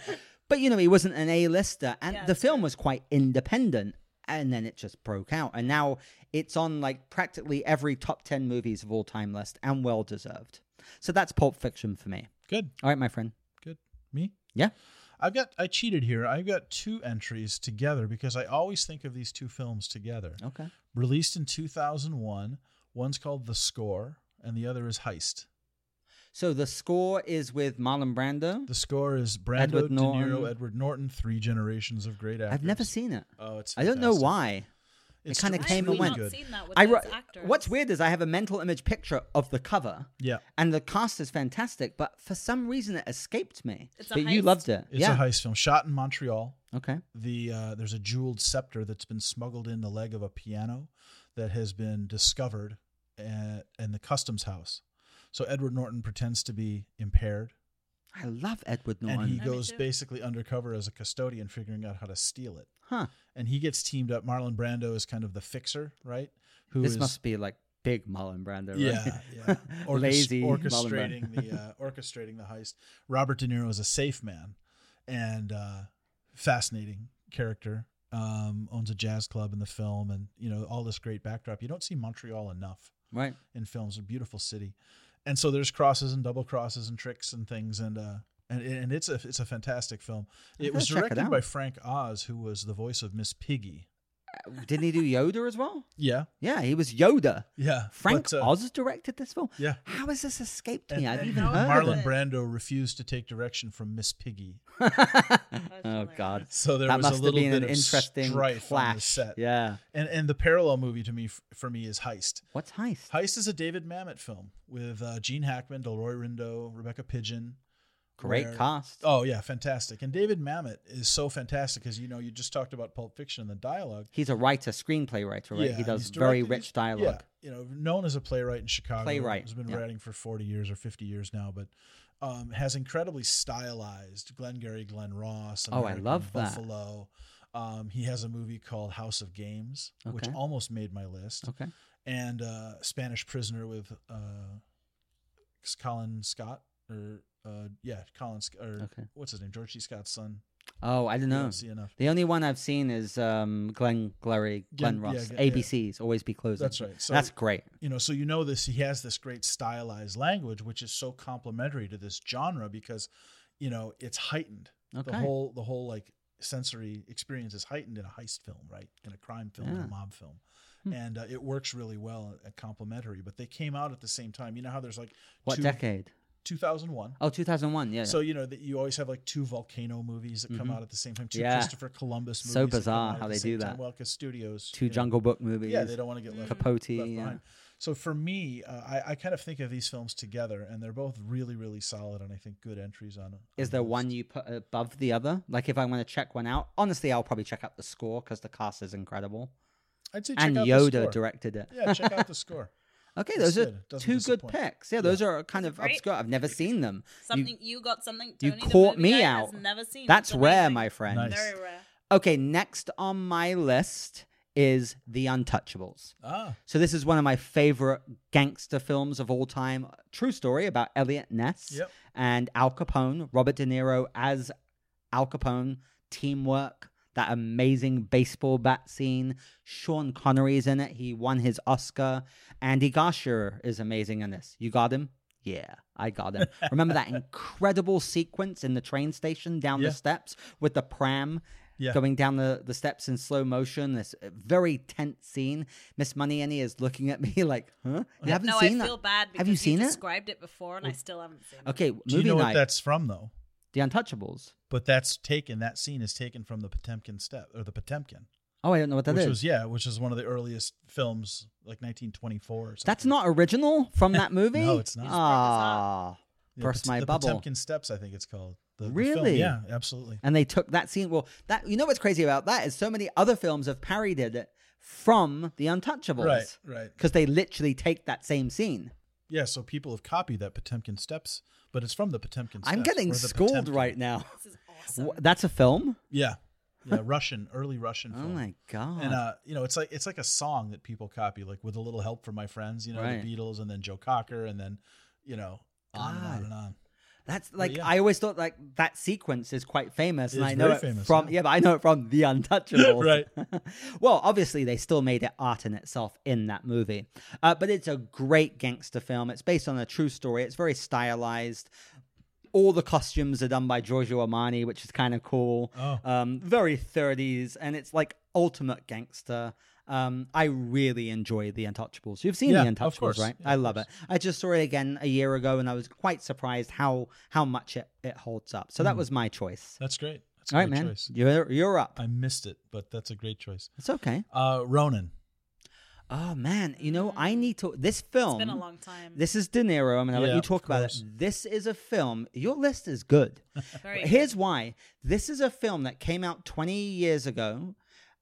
But you know, he wasn't an A-lister, and Yeah, the film true. was quite independent. And then it just broke out, and now it's on like practically every top ten movies of all time list, and well deserved. So that's Pulp Fiction for me. good. All right, my friend. Good. Me? Yeah. I've got I cheated here. I've got two entries together because I always think of these two films together. Okay. Released in 2001, one's called The Score and the other is Heist. So the score is with Marlon Brando. The Score is Brando, Edward De Norton. Edward Norton, three generations of great actors. I've never seen it. Oh, it's I don't know why. It's kinda came have and went. Good. seen that with I actors? what's weird is I have a mental image picture of the cover, Yeah. and the cast is fantastic, but for some reason it escaped me. It's a but you loved it. It's yeah. a heist film shot in Montreal. Okay. the uh, there's a jeweled scepter that's been smuggled in the leg of a piano that has been discovered at, in the customs house. So Edward Norton pretends to be impaired, I love Edward Norton. and he me goes basically undercover as a custodian, figuring out how to steal it. huh. And he gets teamed up. Marlon Brando is kind of the fixer, right? Who This is- must be like big Marlon Brando, right? yeah, yeah. [laughs] Orchest- Lazy orchestrating the uh, [laughs] orchestrating the heist. Robert De Niro is a safe man and uh, fascinating character. Um, owns a jazz club in the film, and you know all this great backdrop. You don't see Montreal enough right. in films. A beautiful city, and so there's crosses and double crosses and tricks and things, and uh, and and it's a it's a fantastic film. It was gotta it directed by. Frank Oz, who was the voice of Miss Piggy. Didn't he do Yoda as well? Yeah, Yeah, he was Yoda. yeah. Frank but, uh, Oz directed this film. Yeah. How has this escaped And, me? I've and even heard Marlon of Brando refused to take direction from Miss Piggy. [laughs] oh. God. So there that was must a little bit an of interesting strife on the set. Yeah. And and the parallel movie to me for me is Heist. What's heist? Heist is a David Mamet film with uh, Gene Hackman, Delroy Lindo, Rebecca Pidgeon. Great where- cast. Oh yeah, fantastic. And David Mamet is so fantastic because you know you just talked about Pulp Fiction and the dialogue. He's a writer, screenplay writer, right? Yeah, he does very rich dialogue. Yeah, you know, known as a playwright in Chicago. Playwright, Has been yeah. writing for 40 years or 50 years now, but um, has incredibly stylized Glengarry Glen Ross. Oh, I American love that. Buffalo. Um, he has a movie called House of Games, which almost made my list, Okay. and uh, Spanish Prisoner with uh, Colin Scott, or uh, yeah, Colin, Sc- or Okay. what's his name, George C. Scott's son. Oh, I don't know. don't see enough. The only one I've seen is um, Glenn Glary, Glenn Yeah, Ross. yeah, yeah. ABC's Always Be Closing. That's right. So That's great. you know so you know this he has this great stylized language which is so complementary to this genre because you know it's heightened Okay. the whole the whole like sensory experience is heightened in a heist film right in a crime film in a mob film Hmm. and uh, it works really well and complementary but they came out at the same time you know how there's like What two- decade? 2001 Oh, 2001. Yeah. so you know that you always have like two volcano movies that come Mhm. out at the same time two Yeah. Christopher Columbus movies So bizarre how they same do time. that. well because studios Two you know, Jungle Book movies. yeah, they don't want to get left, Capote. left yeah. So for me, uh, I, I kind of think of these films together, and they're both really, really solid, and I think good entries on. on Is the there list. one you put above the other? Like if I want to check one out, honestly, I'll probably check out the score because the cast is incredible. I'd say check And out the Yoda directed it. Yeah, check out the score. [laughs] okay, It's those are good. Doesn't two good picks. Yeah, those are kind of Great. obscure. I've never seen them. You- Something you, got something you Tony the caught movie me guy out. Has never seen. That's It's rare, amazing. my friend. Nice. Very rare. Okay, next on my list is The Untouchables. Ah, So this is one of my favorite gangster films of all time. True story about Eliot Ness Yep. and Al Capone. Robert De Niro as Al Capone. Teamwork. That amazing baseball bat scene. Sean Connery is in it. He won his Oscar. Andy Garcia is amazing in this. You got him? Yeah, I got him. [laughs] Remember that incredible sequence in the train station down Yeah. the steps with the pram yeah. going down the, the steps in slow motion. This uh, very tense scene. Miss Money Annie is looking at [laughs] me like, huh? You haven't no, seen I feel that? bad because Have you seen it? described it before, and I still haven't seen it. Okay, Do you movie know what that's from though? The Untouchables. But that's taken. That scene is taken from the Potemkin step or the Potemkin, Oh, I don't know what that is. which was yeah, which is one of the earliest films, like 1924 or something. That's not original from that [laughs] movie. No, it's not. Ah, Yeah, burst Pot- my the bubble. Potemkin Steps, I think it's called. The, the. Really? Yeah, absolutely. and they took that scene. Well, that you know what's crazy about that is so many other films have parodied it from The Untouchables. Right, right. Because they literally take that same scene. Yeah, so people have copied that Potemkin Steps, but it's from the Potemkin Steps. I'm getting the schooled Potemkin. right now. This is awesome. awesome. Wh- That's a film. Yeah, yeah, Russian, early Russian film. Oh my god! And uh, you know, it's like it's like a song that people copy, like with a little help from my friends, you know, Right. the Beatles, and then Joe Cocker, and then you know, on and on and on. That's like yeah. I always thought like that sequence is quite famous, and I know it famous, from yeah. yeah. but I know it from The Untouchables. [laughs] Right. [laughs] well, obviously they still made it art in itself in that movie, uh, but it's a great gangster film. It's based on a true story. It's very stylized. All the costumes are done by Giorgio Armani, which is kind of cool. Oh. Um, very 30s, and it's like ultimate gangster. Um, I really enjoy The Untouchables. You've seen Yeah, The Untouchables, right? Yeah, I love it. I just saw it again a year ago, and I was quite surprised how how much it, it holds up. So that was my choice. That's great. That's a All right, great man, choice. you're you're up. I missed it, but that's a great choice. It's okay. Uh, Ronin. Oh man, you know I need to. This film. It's been a long time. This is De Niro. I'm gonna let you talk about it. This is a film. Your list is good. [laughs] Very Here's why. This is a film that came out 20 years ago.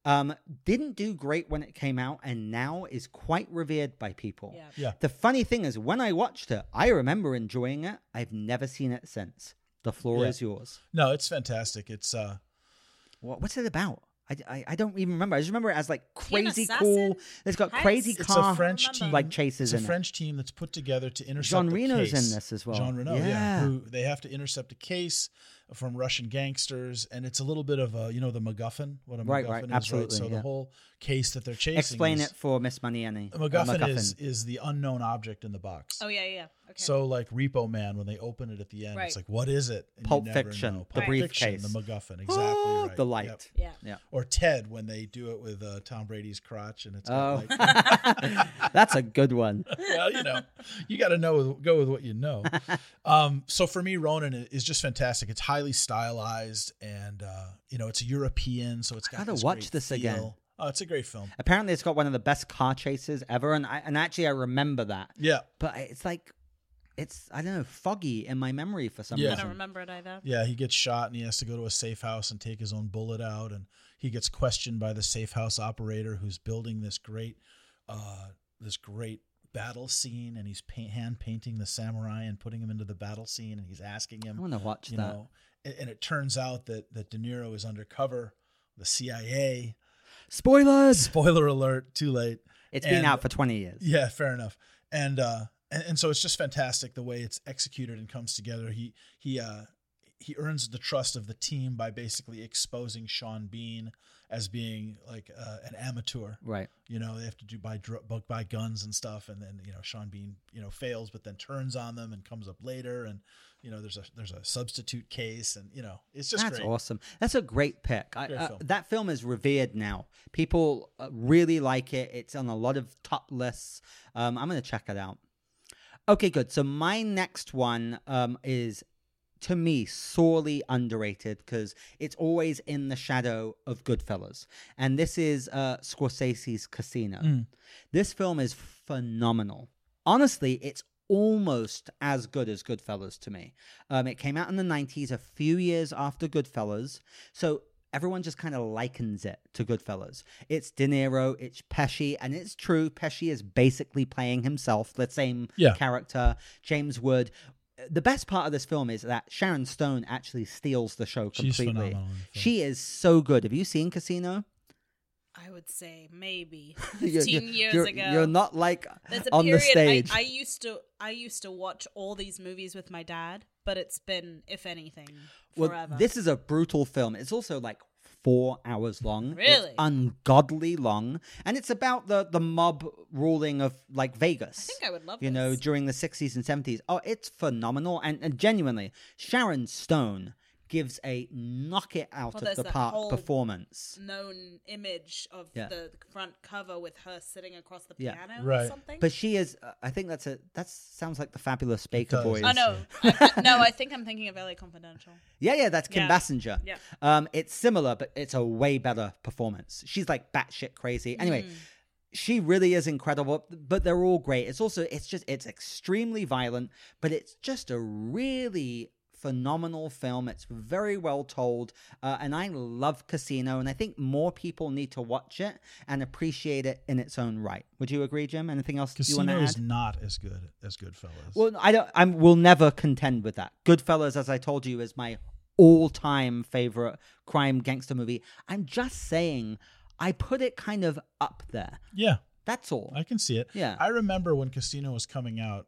Um, didn't do great when it came out, and now is quite revered by people. Yeah. Yeah. The funny thing is, when I watched it, I remember enjoying it. I've never seen it since. The floor Yeah. is yours. No, it's fantastic. It's uh, What, what's it about? I, I, I don't even remember. I just remember it as like crazy cool. It's got Heist? crazy It's it's car a French team. like chases It's a in French team that's put together to intercept. Jean a Reno's case. in this as well. Jean Reno, yeah. Yeah. Who they have to intercept a case from Russian gangsters, and it's a little bit of a you know the MacGuffin. What a Right, MacGuffin right, is, absolutely, So yeah. the whole case that they're it. chasing. Explain is, it for Miss Money Annie. A MacGuffin, is is the unknown object in the box. Oh yeah, yeah. Okay. So like Repo Man, when they open it at the end, Right. it's like, what is it? And you Pulp never Fiction, know. the briefcase. Fiction, the MacGuffin, exactly Oh, right. The Yep. light. yeah. Yeah. Or Ted when they do it with uh, Tom Brady's crotch, and it's Oh, [laughs] that's a good one. [laughs] well, you know, you got to know go with what you know. [laughs] Um, so for me, Ronin is just fantastic. It's highly stylized, and uh, you know, it's European, so it's got. gotta watch great this again. Oh, it's a great film. Apparently, it's got one of the best car chases ever, and I, and actually, I remember that. Yeah, But it's like, it's I don't know, foggy in my memory for some Yeah. I reason. don't remember it either. yeah. He gets shot, and he has to go to a safe house and take his own bullet out, and he gets questioned by the safe house operator who's building this great, uh, this great battle scene, and he's paint, hand painting the samurai and putting him into the battle scene, and he's asking him, I want to watch you that. know and, and it turns out that that De Niro is undercover the CIA Spoilers. spoiler alert too late It's been out for twenty years. yeah fair enough and uh and, and so it's just fantastic the way it's executed and comes together he he uh he earns the trust of the team by basically exposing Sean Bean as being like uh, an amateur Right. you know they have to do buy dr- bu- buy guns and stuff and then you know Sean Bean you know fails but then turns on them and comes up later and you know there's a there's a substitute case and you know it's just That's great awesome. That's a great pick. I, uh, that film is revered now. People uh, really like it. It's on a lot of top lists. Um, I'm going to check it out. Okay, good. So my next one um, is, to me, sorely underrated because it's always in the shadow of Goodfellas, and this is uh, Scorsese's Casino. Mm. This film is phenomenal. Honestly, it's almost as good as Goodfellas to me. Um, it came out in the 90s, a few years after Goodfellas. So everyone just kind of likens it to Goodfellas. It's De Niro, it's Pesci, and it's true. Pesci is basically playing himself, the same Yeah. character. James Wood. The best part of this film is that Sharon Stone actually steals the show She's completely. phenomenal in the film. She is so good. Have you seen Casino? I would say maybe [laughs] You're- 15 you're- years you're, ago. You're not like There's a on period the stage. I, I used to I used to watch all these movies with my dad, but it's been, if anything, Well, forever. this is a brutal film. It's also like four hours long. It's Really? ungodly long, and it's about the the mob ruling of like Vegas. I think I would love you know during the sixties and seventies. Oh, it's phenomenal, and, and genuinely, Sharon Stone gives a knock it out Well, of the park whole- performance. known image of Yeah. the front cover with her sitting across the Yeah. piano Right. or something. But she is. Uh, I think that's a. That sounds like the fabulous Baker does. Boys. oh no, I, [laughs] no, I think I'm thinking of LA Confidential. Yeah, yeah, that's Kim Yeah. Basinger. Yeah. Um, it's similar, but it's a way better performance. She's like batshit crazy. Anyway, Mm. she really is incredible. But they're all great. It's also, it's just, it's extremely violent, but it's just a really phenomenal film. It's very well told, uh, and I love Casino, and I think more people need to watch it and appreciate it in its own right. Would you agree, Jim? Anything else you want to Casino add? is not as good as Goodfellas. Well, I don't. I will never contend with that. Goodfellas, as I told you, is my all-time favorite crime gangster movie. I'm just saying I put it kind of up there. Yeah, That's all. I can see it. Yeah. I remember when Casino was coming out.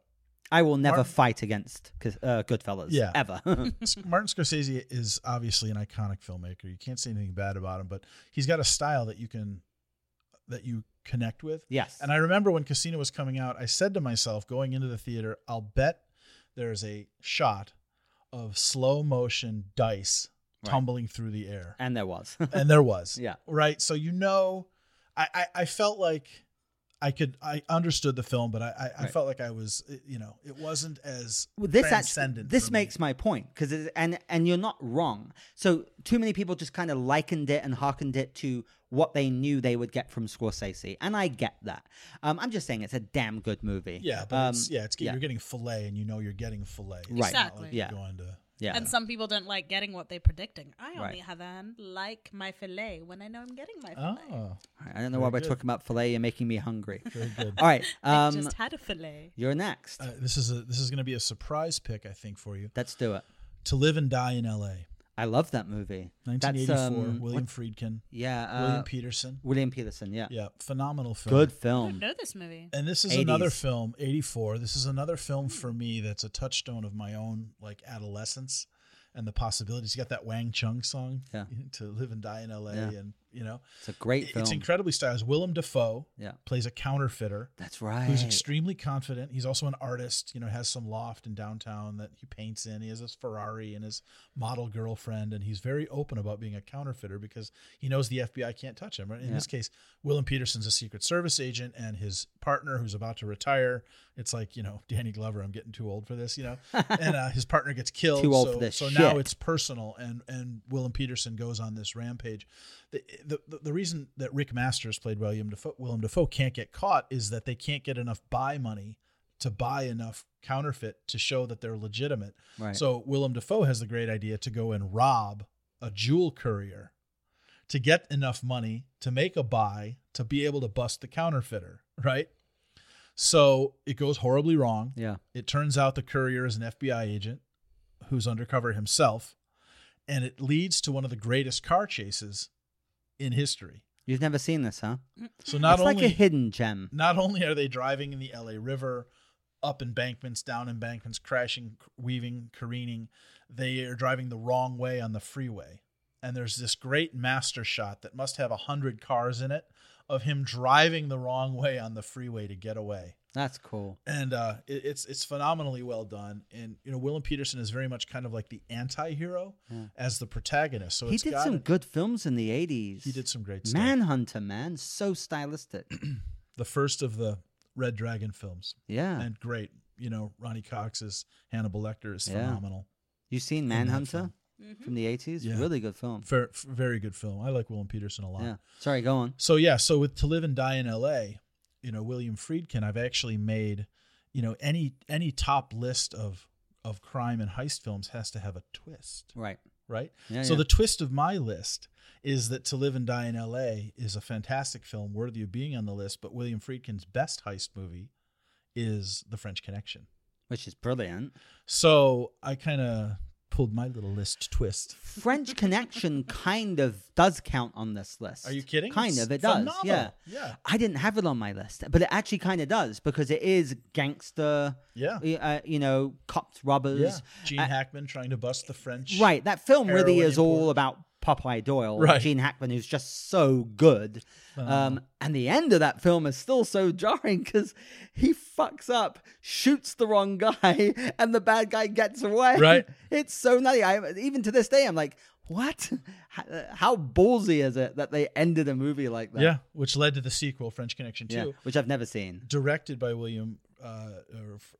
I will never Martin- fight against uh, Goodfellas. Yeah. Ever. [laughs] Martin Scorsese is obviously an iconic filmmaker. You can't say anything bad about him, but he's got a style that you can that you connect with. yes. And I remember when Casino was coming out, I said to myself going into the theater, I'll bet there's a shot of slow motion dice Right. tumbling through the air. and there was. And there was. [laughs] Yeah. Right. So you know I, I, I felt like I could I understood the film, but I, I, I Right. felt like I was you know, it wasn't as Well, this actually, transcendent. this for me. makes my point because and and you're not wrong. So too many people just kind of likened it and hearkened it to what they knew they would get from Scorsese, and I get that. Um, I'm just saying it's a damn good movie. Yeah, but um, it's, yeah, it's yeah. you're getting fillet, and you know you're getting fillet. It's Right. not Exactly. like you're Yeah. Going to yeah. And some people don't like getting what they're predicting. I only Right. have an like my fillet when I know I'm getting my fillet. oh, All right, I don't know why Very we're good. talking about filet. You're making me hungry. [laughs] very good. All right, [laughs] I um, just had a fillet. you're next. Uh, this is a this is going to be a surprise pick, I think, for you. Let's do it. To Live and Die in L.A. I love that movie. 1984. That's, um, William what- Friedkin, Yeah, uh, William Petersen. William Petersen. Yeah, Yeah, phenomenal film. good I don't film. know this movie. And this is another film, 84. This is another film for me that's a touchstone of my own like adolescence and the possibilities. You got that Wang Chung song, Yeah. [laughs] To Live and Die in L.A. Yeah. and you know, It's a great film. it's incredibly stylish. Willem Dafoe Yeah, plays a counterfeiter. that's right. who's extremely confident. He's also an artist, you know, has some loft in downtown that he paints in. He has his Ferrari and his model girlfriend, and he's very open about being a counterfeiter because he knows the FBI can't touch him. Right? In Yeah. this case, Willem Petersen's a Secret Service agent, and his partner, who's about to retire, it's like you know [laughs] Danny Glover. I'm getting too old for this, you know, [laughs] and uh, his partner gets killed. Too old so, for this So now it's personal, and and Willem Petersen goes on this rampage. The, the, the, the reason that Rick Masters played William Dafoe, Willem Dafoe can't get caught is that they can't get enough buy money to buy enough counterfeit to show that they're legitimate. Right. So Willem Dafoe has the great idea to go and rob a jewel courier to get enough money to make a buy to be able to bust the counterfeiter, right? So it goes horribly wrong. yeah, It turns out the courier is an FBI agent who's undercover himself, and it leads to one of the greatest car chases in history. you've never seen this, huh? So not it's only like a hidden gem. not only are they driving in the LA River, up embankments, down embankments, crashing, weaving, careening, they are driving the wrong way on the freeway. And there's this great master shot that must have a hundred cars in it of him driving the wrong way on the freeway to get away. That's cool. And uh, it, it's it's phenomenally well done. And you know, Willem Petersen is very much kind of like the anti-hero Yeah. as the protagonist. So he did some good films in the 80s. He did some great stuff. Manhunter, man. So stylistic. [clears throat] The first of the Red Dragon films. Yeah. and great. You know, Ronnie Cox's Hannibal Lecter is Yeah. phenomenal. you seen Manhunter. Mm-hmm. from the 80s? Yeah. Really good film. Ver- f- very good film. I like Willem Petersen a lot. Yeah. Sorry, go on. So yeah, so with To Live and Die in L.A., you know, William Friedkin, I've actually made, you know, any any top list of of crime and heist films has to have a twist, Right. right? Yeah, so yeah. the twist of my list is that To Live and Die in L.A. is a fantastic film worthy of being on the list, but William Friedkin's best heist movie is The French Connection. Which is brilliant. So I kind of pulled my little list twist. French Connection kind of does count on this list. Are you kidding? Kind It's of, it does. Yeah. Yeah. I didn't have it on my list, but it actually kind of does because it is gangster, Yeah. uh, you know, cops, robbers. Yeah. Gene Uh, Hackman trying to bust the French. Right. That film really Heroin is all about Popeye Doyle, Right. Gene Hackman, who's just so good. Um, and the end of that film is still so jarring because he fucks up, shoots the wrong guy, [laughs] and the bad guy gets away. Right. [laughs] It's so nutty. I even to this day, I'm like, what? [laughs] How, ballsy is it that they ended a movie like that? Yeah. Which led to the sequel, French Connection 2, Yeah, which I've never seen. directed by William uh,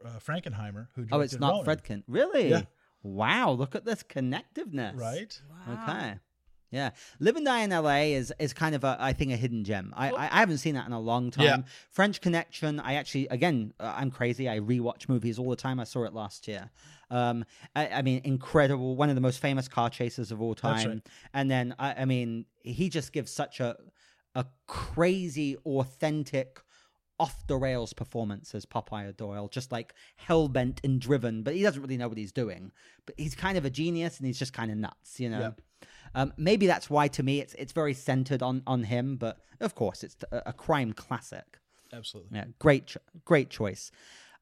uh, Frankenheimer, who directed Oh, it's not Ronin. Friedkin. Really? Yeah. Wow, look at this connectiveness. Right? Okay. Yeah, Live and Die in L.A. is is kind of a I think a hidden gem. I I, I haven't seen that in a long time. Yeah. French Connection. I actually again uh, I'm crazy. I rewatch movies all the time. I saw it last year. Um, I, I mean, incredible. One of the most famous car chases of all time. right. And then I, I mean, he just gives such a a crazy, authentic, off the rails performance as Popeye Doyle, just like hell bent and driven, but he doesn't really know what he's doing. But he's kind of a genius and he's just kind of nuts, you know. Yeah. Um, maybe that's why to me it's it's very centered on on him, but of course it's a, a crime classic. Absolutely. Yeah, great, great choice.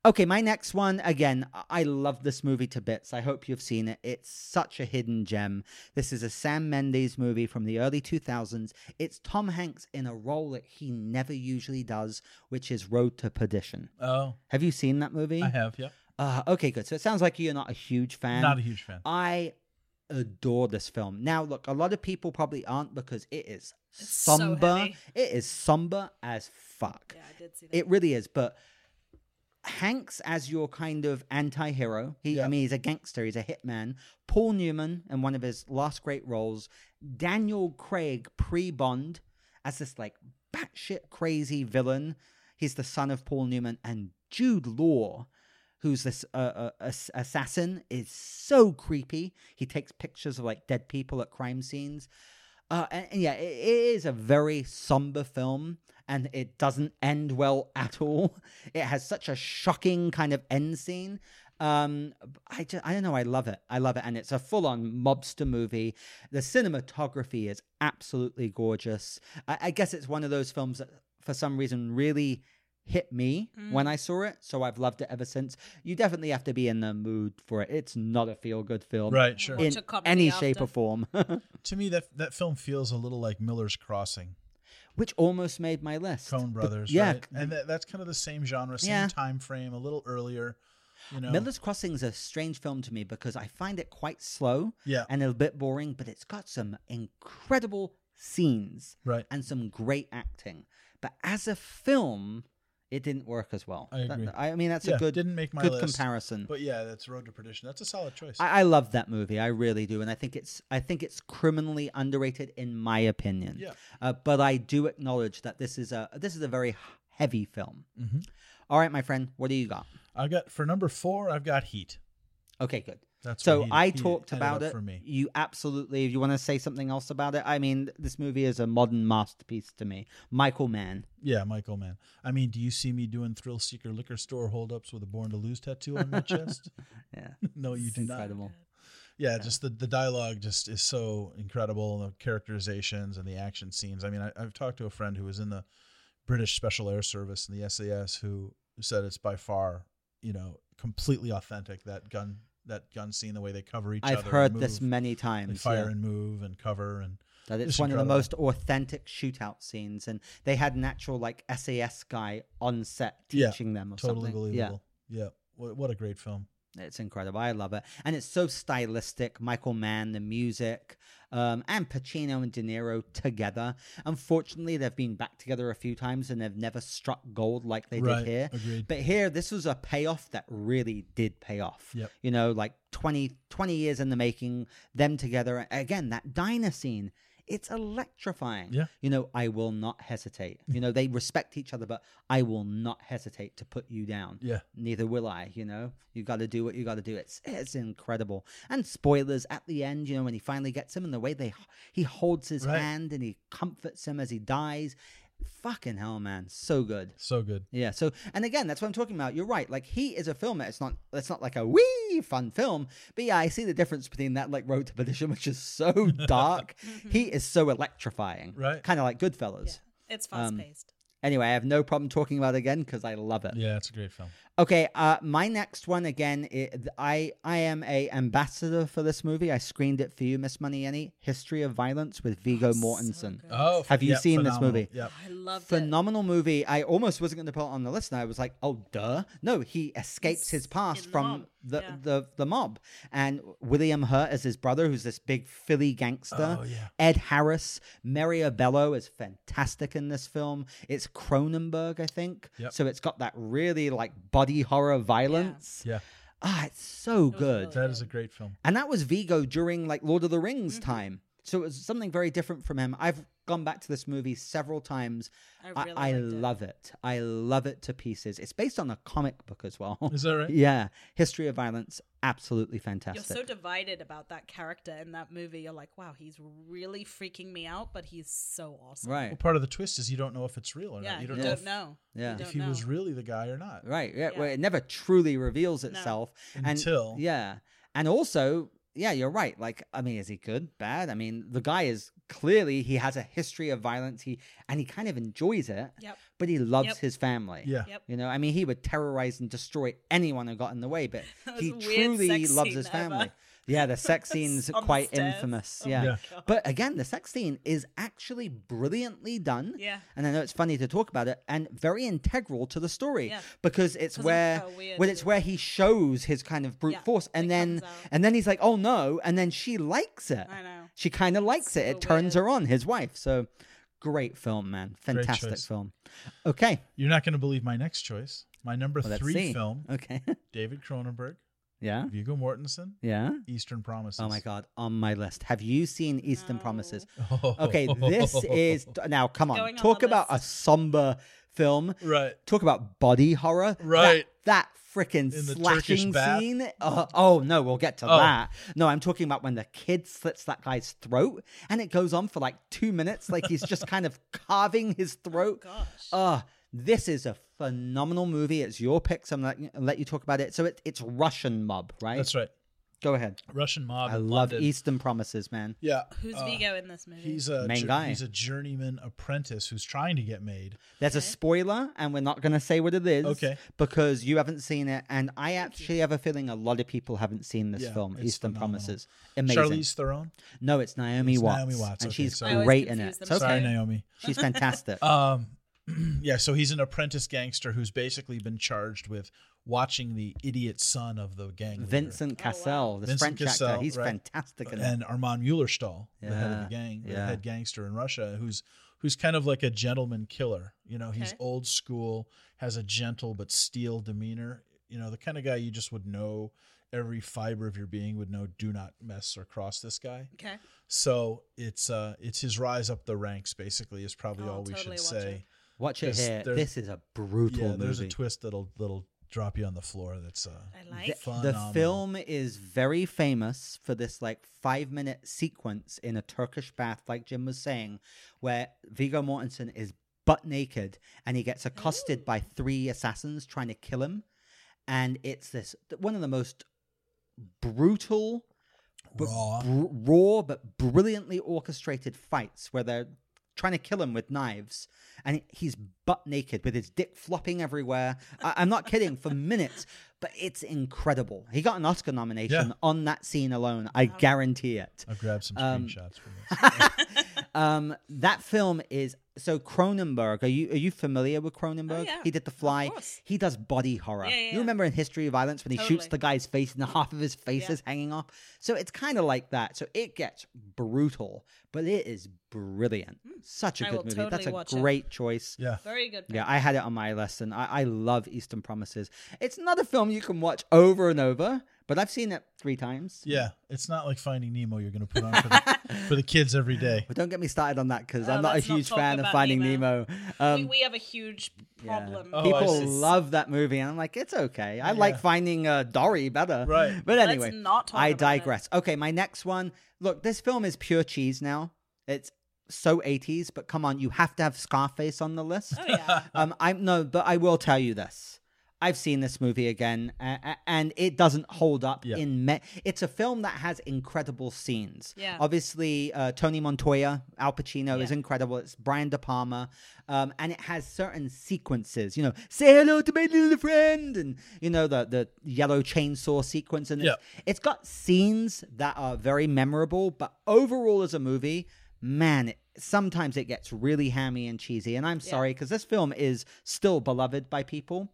Okay, my next one again. I- I love this movie to bits. I hope you've seen it. It's such a hidden gem. This is a Sam Mendes movie from the early 2000s. It's Tom Hanks in a role that he never usually does, which is Road to Perdition. Oh, Have you seen that movie? I have. yeah. Uh, okay, good. So it sounds like you're not a huge fan. Not a huge fan. I adore this film. Now, look, a lot of people probably aren't because it is It's so somber. heavy. it is somber as fuck. Yeah, I did see that. It really is. But Hanks as your kind of anti-hero. He, I mean, he's a gangster. He's a hitman. Paul Newman in one of his last great roles. Daniel Craig pre-Bond as this like batshit crazy villain. He's the son of Paul Newman and Jude Law. Who's this uh, uh, assassin? Is so creepy. He takes pictures of like dead people at crime scenes. Uh, and, and yeah, it, it is a very somber film, and it doesn't end well at all. [laughs] It has such a shocking kind of end scene. Um, I just, I don't know. I love it. I love it, and it's a full-on mobster movie. The cinematography is absolutely gorgeous. I, I guess it's one of those films that, for some reason, really hit me when I saw it. So I've loved it ever since. You definitely have to be in the mood for it. It's not a feel-good film, Right. Sure. In a comedy any after. shape or form. [laughs] to me, that that film feels a little like Miller's Crossing, which almost made my list. But- Brothers. yeah, right? and that, that's kind of the same genre, same Yeah. time frame, a little earlier. You know. Miller's Crossing is a strange film to me because I find it quite slow Yeah. and a bit boring, but it's got some incredible scenes Right. and some great acting. But as a film, it didn't work as well. I That- agree. I mean, that's yeah. a good, didn't make my good list. comparison. But yeah, that's Road to Perdition. That's a solid choice. I, I love that movie. I really do, and I think it's I think it's criminally underrated in my opinion. Yeah. Uh, but I do acknowledge that this is a this is a very heavy film. Mhm. All right, my friend, what do you got? I've got for number four. I've got Heat. Okay, good. That's So he- I talked about it. for me. You absolutely. If you want to say something else about it, I mean, this movie is a modern masterpiece to me. Michael Mann. Yeah, Michael Mann. I mean, do you see me doing thrill seeker liquor store holdups with a Born to Lose tattoo on my chest? [laughs] Yeah, [laughs] no, you it's do not. incredible. Yeah, just the, the dialogue just is so incredible. and The characterizations and the action scenes. I mean, I, I've talked to a friend who was in the British Special Air Service and the SAS who said it's by far, you know, completely authentic that gun that gun scene, the way they cover each other. I've heard this many times. fire yeah, and move and cover and that it's It's one of the most authentic shootout scenes, and they had an actual like SAS guy on set Yeah, teaching them or totally something. Yeah, believable. Yeah, What, what a great film. It's incredible. I love it. And it's so stylistic. Michael Mann, the music, um, and Pacino and De Niro together. Unfortunately, they've been back together a few times and they've never struck gold like they right. did here. Agreed. But here, this was a payoff that really did pay off. Yep. You know, like 20, 20 years in the making, them together. Again, that diner scene, it's electrifying. Yeah. You know, I will not hesitate. You know, they respect each other, but I will not hesitate to put you down Yeah. neither will I. You know, you got to do what you got to do. It's it's incredible. And spoilers at the end, you know, when he finally gets him and the way they he holds his Right. hand and he comforts him as he dies. Fucking hell, man, so good. So good. Yeah. So, and again, that's what I'm talking about. You're right. Like he is a film. It's not. It's not like a wee fun film. But yeah, I see the difference between that like Road to Perdition, [laughs] which is so dark. [laughs] he is so electrifying. Right. Kind of like Goodfellas. Yeah, it's Um, fast paced. Anyway, I have no problem talking about it again because I love it. Yeah, it's a great film. Okay, uh, my next one again. i I I am a ambassador for this movie. I screened it for you, Miss Money Annie History of Violence with Viggo Mortensen. Oh, Have you yeah, seen this movie? Yep. I loved it. Phenomenal movie. I almost wasn't going to put it on the list, and I was like, "Oh, duh!" No, he escapes He's his past the from mob. the, Yeah. the the mob, and William Hurt as his brother, who's this big Philly gangster. Oh, yeah. Ed Harris, Maria Bello is fantastic in this film. It's Cronenberg, I think. Yep. So it's got that really like body horror violence. Yeah, Ah, it's so was good. really that is a great film. And that was Viggo during like Lord of the Rings Mm-hmm. time. So it was something very different from him. I've gone back to this movie several times. I I, really I liked it. love it. I love it to pieces. It's based on a comic book as well. Is that right? [laughs] yeah, History of Violence, absolutely fantastic. You're so divided about that character in that movie. You're like, wow, he's really freaking me out, but he's so awesome. right, Well, part of the twist is you don't know if it's real or Yeah, not. you You don't, don't know know. Yeah. If don't he know. was really the guy or not. right. Yeah, Yeah. Well, it never truly reveals itself and Until yeah, and also. Yeah, you're right. Like, I mean, is he good, bad? I mean, the guy is clearly he has a history of violence. He and he kind of enjoys it, Yep. but he loves Yep. his family. yeah. Yep. You know, I mean, he would terrorize and destroy anyone who got in the way, but [laughs] he truly loves scene his ever. Family. Yeah, the sex [laughs] scene's quite infamous. Oh yeah. Yeah. But again, the sex scene is actually brilliantly done. Yeah. And I know it's funny to talk about it and very integral to the story Yeah. because it's 'Cause of where how weird when it's where he shows his kind of brute Yeah, force and it then and then he's like, "Oh no." And then she likes it. I know. She kind of likes it. so It turns weird. her on, his wife. So great film, man. Fantastic film. Okay. You're not going to believe my next choice. My number Well, three film, Okay. [laughs] David Cronenberg, yeah. Viggo Mortensen, Yeah. Eastern Promises. Oh my god, on my list. Have you seen Eastern No. Promises? Oh. [laughs] Okay, this is [laughs] now come on. going on Talk the about a list. somber film. right. Talk about body horror. That- Right. That, freaking In the Turkish slashing bath? scene. Uh, oh no, we'll get to Oh. that. No, I'm talking about when the kid slits that guy's throat and it goes on for like two minutes, like he's just kind of [laughs] carving his throat. Gosh. Uh, this is a phenomenal movie. It's your pick, so I'm going to let you talk about it. So it, it's Russian Mob, right? That's right. Go ahead. Russian mob. I love London. Eastern Promises, man. Yeah. Who's uh, Viggo in this movie? He's a Main jour- guy. He's a journeyman apprentice who's trying to get made. There's a Okay. spoiler, and we're not going to say what it is. Okay. Because you haven't seen it, and I actually have a feeling a lot of people haven't seen this Yeah, film, it's Eastern phenomenal. Promises. Amazing. Charlize Theron. No, it's Naomi It's Watts. Naomi Watts, And okay, she's sorry. I always great in it. confuse them. Okay. Sorry, Naomi. She's fantastic. [laughs] Um, [clears throat] yeah, so he's an apprentice gangster who's basically been charged with watching the idiot son of the gang. leader. Vincent Oh, wow. Cassel, this Vincent French actor. Cassel, He's right. fantastic in it. and Armand Mueller-Stahl, the head of the gang, the head gangster in Russia, who's who's kind of like a gentleman killer. You know, he's old school, has a gentle but steel demeanor. You know, the kind of guy you just would know every fiber of your being would know do not mess or cross this guy. okay. So it's uh it's his rise up the ranks basically is probably I'll all we totally should say. it. Watch it here. there's- This is a brutal Yeah, there's a twist that'll that'll drop you on the floor. That's uh I The- like. the phenomenal. film is very famous for this like five minute sequence in a Turkish bath, like Jim was saying, where Viggo Mortensen is butt naked and he gets accosted by three assassins trying to kill him. And it's this one of the most brutal, but Raw. br- raw but brilliantly orchestrated fights where they're trying to kill him with knives and he's butt naked with his dick flopping everywhere I- i'm not kidding for [laughs] minutes but it's incredible he got an oscar nomination Yeah. on that scene alone i guarantee it I've grabbed some Um, screenshots from this. [laughs] um, that film is so Cronenberg. Are you are you familiar with Cronenberg? Oh, yeah. He did The Fly. course. He does body horror. Yeah, yeah, You remember in History of Violence when he shoots the guy's face and [laughs] half of his face Yeah. is hanging off. So it's kind of like that. So it gets brutal, but it is brilliant. Such a I good movie. totally That's a watch it. great choice. Yeah. Very good. Yeah. I had it on my list, and I, I love Eastern Promises. It's not a film you can watch over and over, but I've seen it three times. Yeah, it's not like Finding Nemo. You're going to put on for the, [laughs] for the kids every day. But don't get me started on that because Oh, I'm not a let's not huge talk fan of about Finding Nemo. Nemo. Um, we, we have a huge yeah. problem. Oh, I People see. love that movie, and I'm like, it's okay. I like finding uh, Dory better. Right. But Let's anyway, not talk I about it. digress. Okay, my next one. Look, this film is pure cheese now. It's so 80s, but come on, you have to have Scarface on the list. Oh yeah. [laughs] Um, I'm no, but I will tell you this. I've seen this movie again, uh, and it doesn't hold up. Yeah. In me- it's a film that has incredible scenes. Yeah. Obviously, uh, Tony Montoya, Al Pacino is incredible. It's Brian De Palma, um, and it has certain sequences. You know, say hello to my little friend, and you know the the yellow chainsaw sequence, and Yeah. it's, it's got scenes that are very memorable. But overall, as a movie, man, it, sometimes it gets really hammy and cheesy. And I'm sorry because this film is still beloved by people.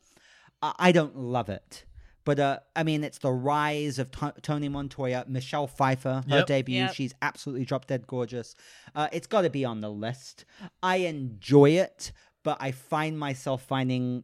I, I don't love it. But uh, I mean, it's the rise of T- Tony Montoya, Michelle Pfeiffer, her Yep. debut. Yep. She's absolutely drop dead gorgeous. Uh, it's got to be on the list. I enjoy it, but I find myself finding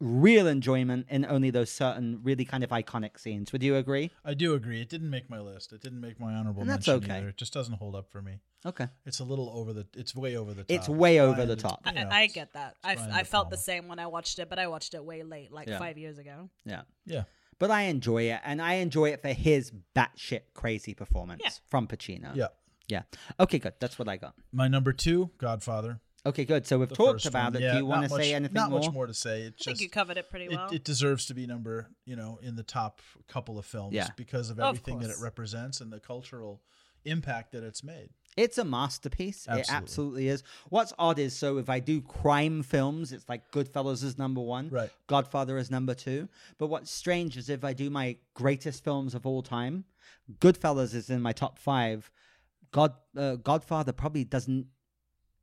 real enjoyment in only those certain really kind of iconic scenes. Would you agree? I do agree. It didn't make my list. It didn't make my honorable And that's mention okay. either. It just doesn't hold up for me. Okay. It's a little over the. It's way over the top. It's way over Brian the top. I, you know, I it's- get that. I, I De felt the same when I watched it, but I watched it way late, like Yeah. five years ago. Yeah. Yeah. But I enjoy it, and I enjoy it for his batshit crazy performance Yeah. from Pacino. Yeah. Yeah. Okay, good. That's what I got. My number two, Godfather. Okay, good. So we've talked about one. it. Yeah, Do you want not to say anything Not more? much more to say. It I just think you covered it pretty it, well. it deserves to be number, you know, in the top couple of films Yeah. because of Of everything that it represents and the cultural impact that it's made. It's a masterpiece. It Absolutely. absolutely is. What's odd is so if I do crime films, it's like Goodfellas is number one, Right. Godfather is number two. But what's strange is if I do my greatest films of all time, Goodfellas is in my top five. God, uh, Godfather probably doesn't.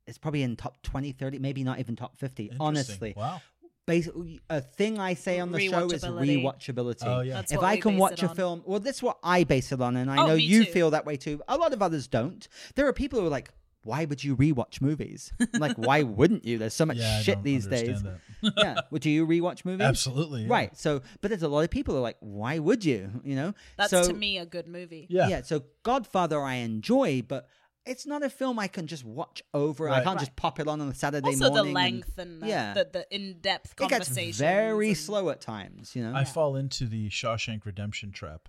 It's probably in top 20, 30, maybe not even top 50, honestly. Wow. Basically, a thing I say on the show is Rewatchability. rewatchability. Oh, yeah. That's if I can watch a film, well, that's what I base it on, and I Oh, know you too. feel that way too. A lot of others don't. There are people who are like, "Why would you rewatch movies?" [laughs] I'm like, why wouldn't you? There's so much Yeah, I shit don't these days. understand that. yeah. Well, do you rewatch [laughs] movies? Absolutely. yeah. Right. So, but there's a lot of people who are like, "Why would you?" You know. That's so, to me a good movie. Yeah. Yeah. So, Godfather, I enjoy, but. It's not a film I can just watch over. I can't Right. just pop it on on a Saturday Also, morning. the length and, uh, yeah. the, the in-depth conversation. it gets very and- slow at times. You know. I fall into the Shawshank Redemption trap,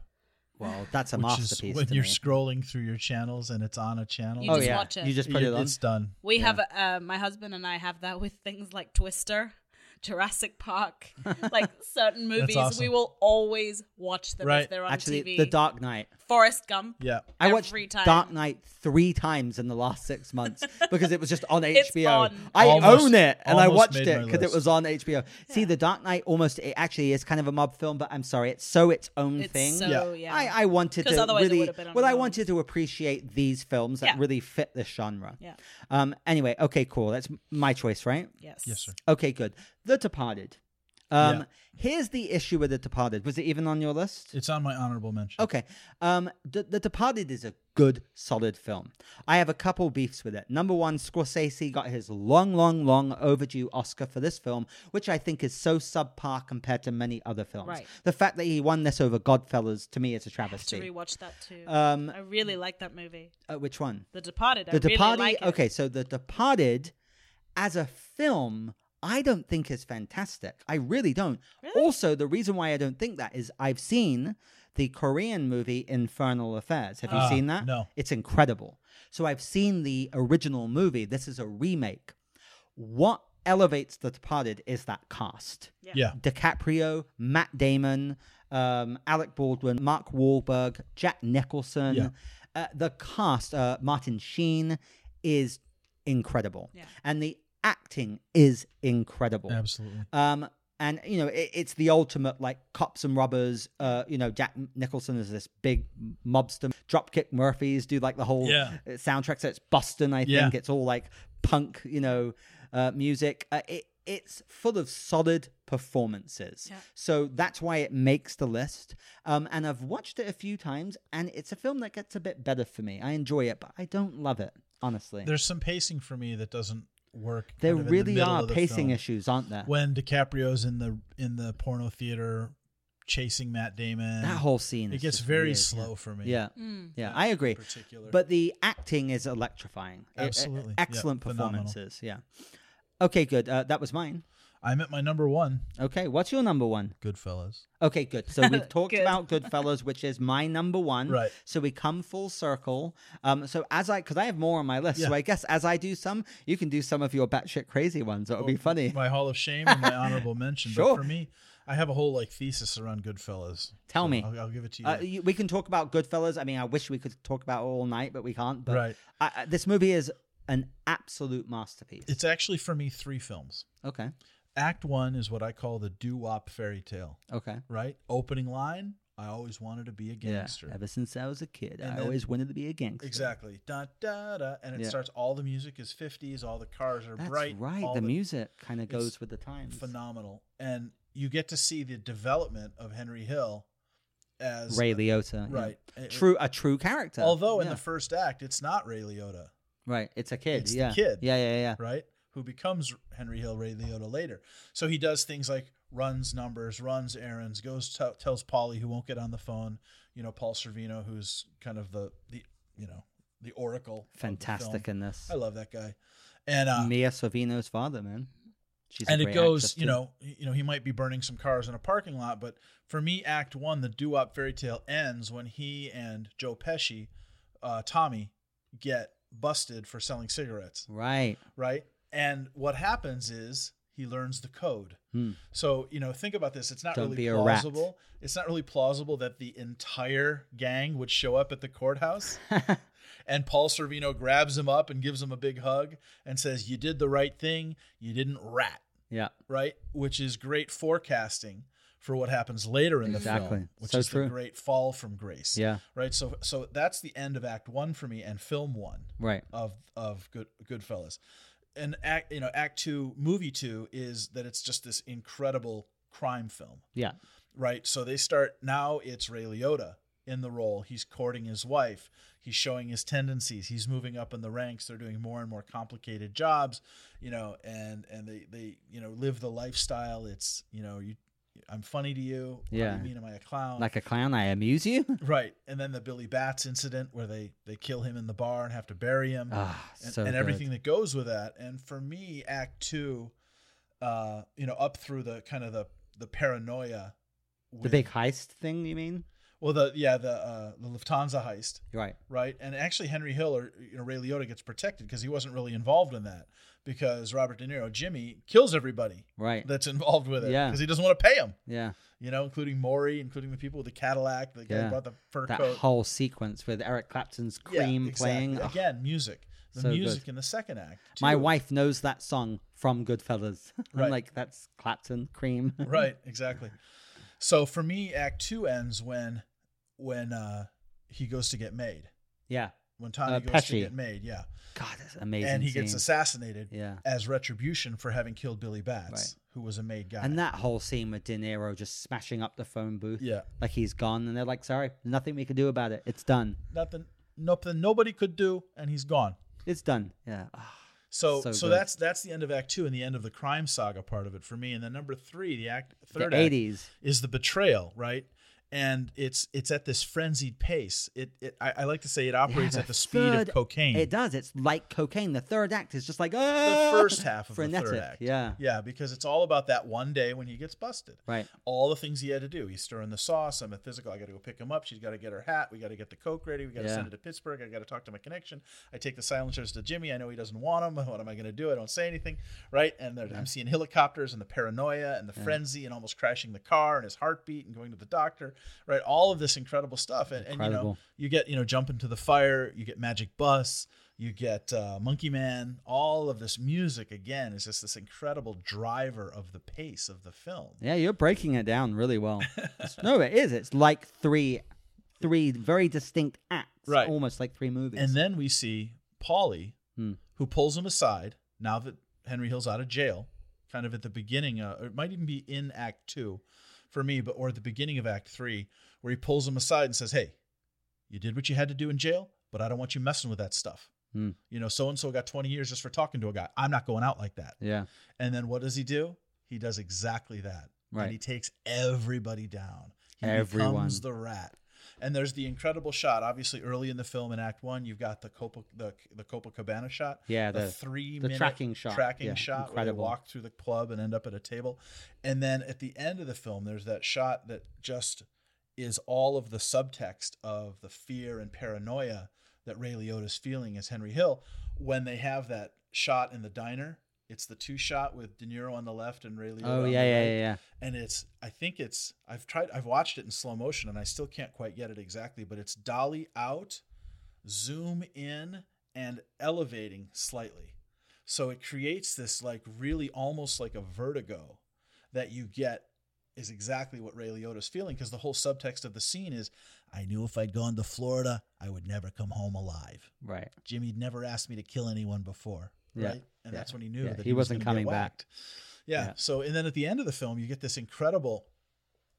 well, that's a which masterpiece. is when to you're me. scrolling through your channels and it's on a channel. You oh just yeah. watch it. You just put You- it on. It's done. We Yeah. have uh, my husband and I have that with things like Twister, Jurassic Park, [laughs] like certain movies. awesome. We will always watch them Right. if they're on Actually, TV. The Dark Knight. Forrest Gump. Yeah. I watched time. Dark Knight three times in the last six months [laughs] because it was just on It's HBO. on. I Almost- own it and I watched it because it was on HBO. See, The Dark Knight almost it actually is kind of a mob film, but I'm sorry, it's so its own It's thing. so Yeah. yeah. I, I wanted 'Cause to really would've been on well. I own. wanted to appreciate these films that Yeah. really fit this genre. Yeah. Um. Anyway, okay, cool. That's my choice, right? yes. Yes, sir. Okay, good. The Departed. Um. Yeah. Here's the issue with The Departed. Was it even on your list? It's on my honorable mention. Okay. Um, the, the Departed is a good, solid film. I have a couple beefs with it. Number one, Scorsese got his long, long, long overdue Oscar for this film, which I think is so subpar compared to many other films. Right. The fact that he won this over Goodfellas, to me, is a travesty. To travesty. rewatch that too. Um, I really like that movie. uh, which one? The Departed. The I really Departed. like it. Okay, so The Departed, as a film, I don't think is fantastic. I really don't. Really? Also, the reason why I don't think that is I've seen the Korean movie Infernal Affairs. Have you Ah, seen that? no. It's incredible. So I've seen the original movie. This is a remake. What elevates The Departed is that cast. Yeah. DiCaprio, Matt Damon, um, Alec Baldwin, Mark Wahlberg, Jack Nicholson. Yeah. Uh, the cast, uh, Martin Sheen, is incredible, Yeah. and the acting is incredible. Absolutely. Um, and you know, it, it's the ultimate like cops and robbers. Uh, you know, Jack Nicholson is this big mobster. Dropkick Murphys do like the whole Yeah. uh, soundtrack. So it's Boston, I Yeah. think. It's all like punk, you know, uh, music. Uh, it it's full of solid performances. Yeah. So that's why it makes the list. Um, and I've watched it a few times, and it's a film that gets a bit better for me. I enjoy it, but I don't love it, honestly. There's some pacing for me that doesn't work. there kind of in the really are of the pacing film. issues, aren't there? When DiCaprio's in the in the porno theater chasing Matt Damon, that whole scene it is gets very weird, slow for me. Yeah. Mm. Yeah, I agree. particular. But the acting is electrifying. Absolutely. Yeah, excellent phenomenal. performances. Yeah. Okay, good. Uh, that was mine. I'm at my number one, Okay, what's your number one? Goodfellas. Okay, good. So we've [laughs] talked Good. about Goodfellas, which is my number one. Right. So we come full circle. Um, so as I, because I have more on my list, so I guess as I do some, you can do some of your batshit crazy ones. That would be funny. My Hall of Shame and my [laughs] honorable mention. Sure. But for me, I have a whole like thesis around Goodfellas. Tell So me. I'll, I'll give it to you. Uh, you- we can talk about Goodfellas. I mean, I wish we could talk about it all night, but we can't. But Right. I, I- this movie is an absolute masterpiece. it's actually for me three films. okay. Act one is what I call the doo wop fairy tale. Okay. Right. Opening line. I always wanted to be a gangster. Yeah. Ever since I was a kid, And I then- always wanted to be a gangster. Exactly. Da da da, and it Yeah. starts. All the music is fifties. All the cars are That's bright. right. all The music kind of goes with the times. phenomenal, and you get to see the development of Henry Hill as Ray Liotta. right. It- True, a true character. Although in the first act, it's not Ray Liotta, right, it's a kid. it's the yeah. kid. Yeah, yeah, yeah. right? Who becomes Henry Hill Ray Liotta later. So he does things like runs numbers, runs errands, goes t- tells Polly who won't get on the phone. You know, Paul Sorvino, who's kind of the the you know the oracle. of the Fantastic in this. I love that guy. And uh, Mia Sorvino's father, man. She's and it goes, you know, you know, he might be burning some cars in a parking lot, but for me, Act One, the doo-wop fairy tale ends when he and Joe Pesci, uh, Tommy, get busted for selling cigarettes, Right. right? And what happens is he learns the code. Hmm. So you know, think about this. It's not Don't really plausible. It's not really plausible that the entire gang would show up at the courthouse [laughs] and Paul Sorvino grabs him up and gives him a big hug and says, "You did the right thing. You didn't rat." yeah. right? Which is great forecasting for what happens later in the Exactly. film, which So is true. the great fall from grace. Yeah. Right. So so that's the end of Act One for me and film one Right. of of Good Goodfellas. And act you know Act Two, movie two is that it's just this incredible crime film, Yeah. right? So they start now. It's Ray Liotta in the role. He's courting his wife. He's showing his tendencies. He's moving up in the ranks. They're doing more and more complicated jobs, you know, and and they they you know live the lifestyle. It's you know you. I'm funny to you. What do Yeah. you mean, am I a clown? Like a clown, I amuse you. [laughs] right. And then the Billy Batts incident where they they kill him in the bar and have to bury him Ah, and, so and everything that goes with that. And for me, Act Two, uh, you know, up through the kind of the the paranoia, The big heist thing, you mean? Well, the yeah, the uh, the Lufthansa heist, Right. right? And actually, Henry Hill or you know Ray Liotta gets protected because he wasn't really involved in that because Robert De Niro, Jimmy, kills everybody Right. that's involved with it Yeah. because he doesn't want to pay him. Yeah. You know, including Maury, including the people with the Cadillac, the guy Yeah. who brought the fur That coat. whole sequence with Eric Clapton's Yeah, Cream exactly. playing. Ugh, again. Music, the So good. music in the second act. my wife knows that song from Goodfellas. [laughs] I'm Right. like, that's Clapton, Cream. [laughs] right exactly so for me act two ends when when uh he goes to get made yeah. when tommy Uh, goes Pesci. to get made yeah God, that's amazing. and he gets assassinated Yeah. as retribution for having killed billy batts Right. who was a made guy And that whole scene with De Niro just smashing up the phone booth. yeah Like he's gone, and they're like, sorry, nothing we can do about it. It's done. nothing nothing nobody could do and he's gone It's done. Yeah. Ah, so So so, that's that's the end of act two and the end of the crime saga part of it for me and then number three the act the third act 80s. is the betrayal, right? And it's it's at this frenzied pace. It, it I, I like to say it operates Yeah, at the speed third- of cocaine. It does. It's like cocaine. The third act is just like, the oh, first half of frenetic. the third act. Yeah. yeah, because it's all about that one day when he gets busted. Right. All the things he had to do. He's stirring the sauce. I'm a physical. I got to go pick him up. She's got to get her hat. We got to get the coke ready. We got to Yeah. send it to Pittsburgh. I got to talk to my connection. I take the silencers to Jimmy. I know he doesn't want them. [laughs] What am I going to do? I don't say anything, right? And there, I'm seeing helicopters and the paranoia and the frenzy and almost crashing the car and his heartbeat and going to the doctor, right? All of this incredible stuff. And, and you know, you get you know jump into the fire. You get Magic Bus. You get uh, Monkey Man. All of this music again is just this incredible driver of the pace of the film. Yeah, you're breaking it down really well. No, it is. It's like three, three very distinct acts. Right. Almost like three movies. And then we see Paulie, Hmm. who pulls him aside now that Henry Hill's out of jail, kind of at the beginning, uh, or it might even be in Act Two for me, but or at the beginning of Act Three, where he pulls him aside and says, "Hey, you did what you had to do in jail, but I don't want you messing with that stuff. Hmm. You know, so and so got 20 years just for talking to a guy. I'm not going out like that." yeah. And then what does he do? He does exactly that. Right. And he takes everybody down. He Everyone. becomes the rat. And there's the incredible shot. Obviously, early in the film in Act One, you've got the Copa the the Copacabana shot. Yeah, the, the- three the minute tracking shot. Tracking Yeah, shot where they walk through the club and end up at a table. And then at the end of the film, there's that shot that just is all of the subtext of the fear and paranoia that Ray Liotta's feeling as Henry Hill when they have that shot in the diner. It's the two shot with De Niro on the left and Ray Liotta. Oh yeah, yeah, right. yeah, yeah. And it's I think it's I've tried I've watched it in slow motion and I still can't quite get it exactly, but it's dolly out, zoom in, and elevating slightly. So it creates this like really almost like a vertigo that you get is exactly what Ray Liotta's feeling because the whole subtext of the scene is I knew if I'd gone to Florida, I would never come home alive. Right. Jimmy'd never asked me to kill anyone before, Yeah. right? And Yeah. that's when he knew Yeah. that He he, was wasn't gonna coming back. Yeah. Yeah. So and then at the end of the film, you get this incredible,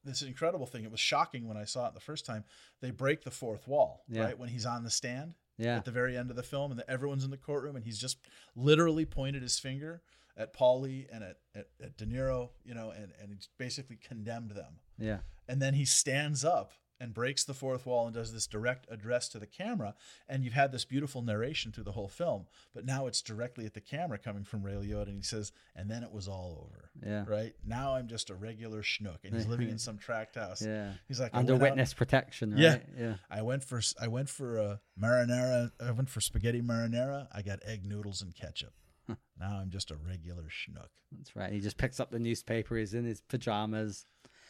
this incredible thing. It was shocking when I saw it the first time. They break the fourth wall, Yeah. right? When he's on the stand Yeah. at the very end of the film, and the, everyone's in the courtroom, and he's just literally pointed his finger at Paulie and at, at, at De Niro, you know, and, and he's basically condemned them. Yeah. And then he stands up and breaks the fourth wall and does this direct address to the camera. And you've had this beautiful narration through the whole film, but now it's directly at the camera coming from Ray Liotta. And he says, and then it was all over. Yeah. Right now I'm just a regular schnook. And he's living in [laughs] some tract house. Yeah. He's like, Under went out- witness protection, right? Yeah. Yeah. I went for I went for a marinara. I went for spaghetti marinara. I got egg noodles and ketchup. [laughs] now I'm just a regular schnook. That's right. He just picks up the newspaper. He's in his pajamas.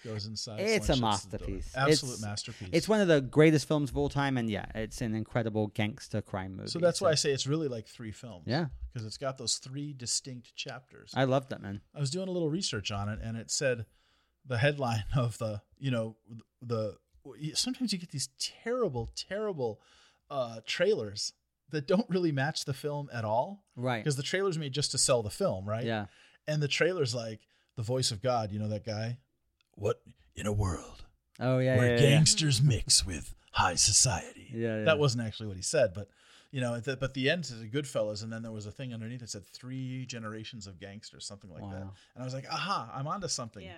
Goes inside. It's a slings shuts the door. masterpiece. Absolute It's- masterpiece. It's one of the greatest films of all time, and yeah, it's an incredible gangster crime movie. so that's why I say it's really like three films. Yeah. because it's got those three distinct chapters. I love that man. I was doing a little research on it, and it said the headline [laughs] of the you know the sometimes you get these terrible, terrible uh, trailers that don't really match the film at all. Right. Because the trailer's made just to sell the film, right? Yeah. And the trailer's like the voice of God. You know that guy? What in a world Oh yeah. where yeah, yeah. gangsters mix with high society? Yeah, yeah. That wasn't actually what he said, but you know, the, but the end is a Goodfellas, and then there was a thing underneath that said three generations of gangsters, something like that. And I was like, aha, I'm onto something. Yeah.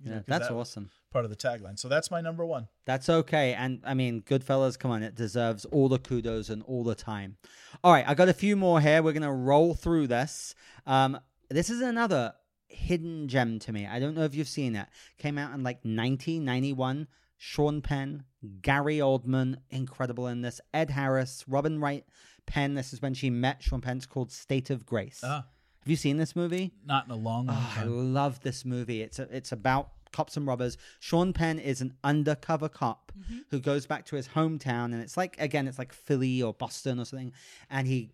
You know, Yeah, 'cause that's that awesome. Part of the tagline. So that's my number one. That's okay. And I mean, Goodfellas, come on, it deserves all the kudos and all the time. All right, I got a few more here. We're gonna roll through this. Um, this is another hidden gem to me. I don't know if you've seen it. Came out in like 1991. Sean Penn, Gary Oldman, incredible in this. Ed Harris, Robin Wright Penn. This is when she met Sean Penn. It's called State of Grace. Ah, Have you seen this movie? not in a long, long Oh, I love this movie. It's a, it's about cops and robbers. Sean Penn is an undercover cop who goes back to his hometown, and it's like again, it's like Philly or Boston or something, and he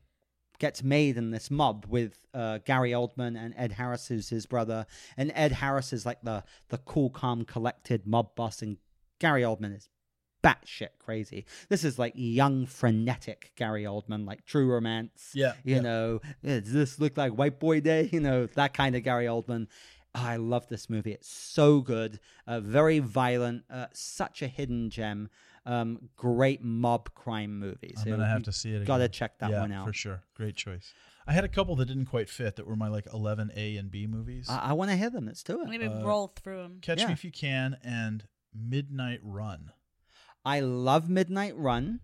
gets made in this mob with uh, Gary Oldman and Ed Harris, who's his brother, and Ed Harris is like the the cool, calm, collected mob boss, and Gary Oldman is batshit crazy. This is like young, frenetic Gary Oldman, like True Romance. Yeah, You yeah. know, does this look like White Boy Day? You know, that kind of Gary Oldman. Oh, I love this movie. It's so good. Uh, very violent. Uh, such a hidden gem. Um, great mob crime movies. I'm gonna have to see it. Gotta check that yeah, one out. for sure. Great choice. I had a couple that didn't quite fit that were my like 11 A and B movies. I, I want to hear them. Let's do it. Maybe Uh, roll through them. Catch yeah. Me If You Can and Midnight Run. I love Midnight Run.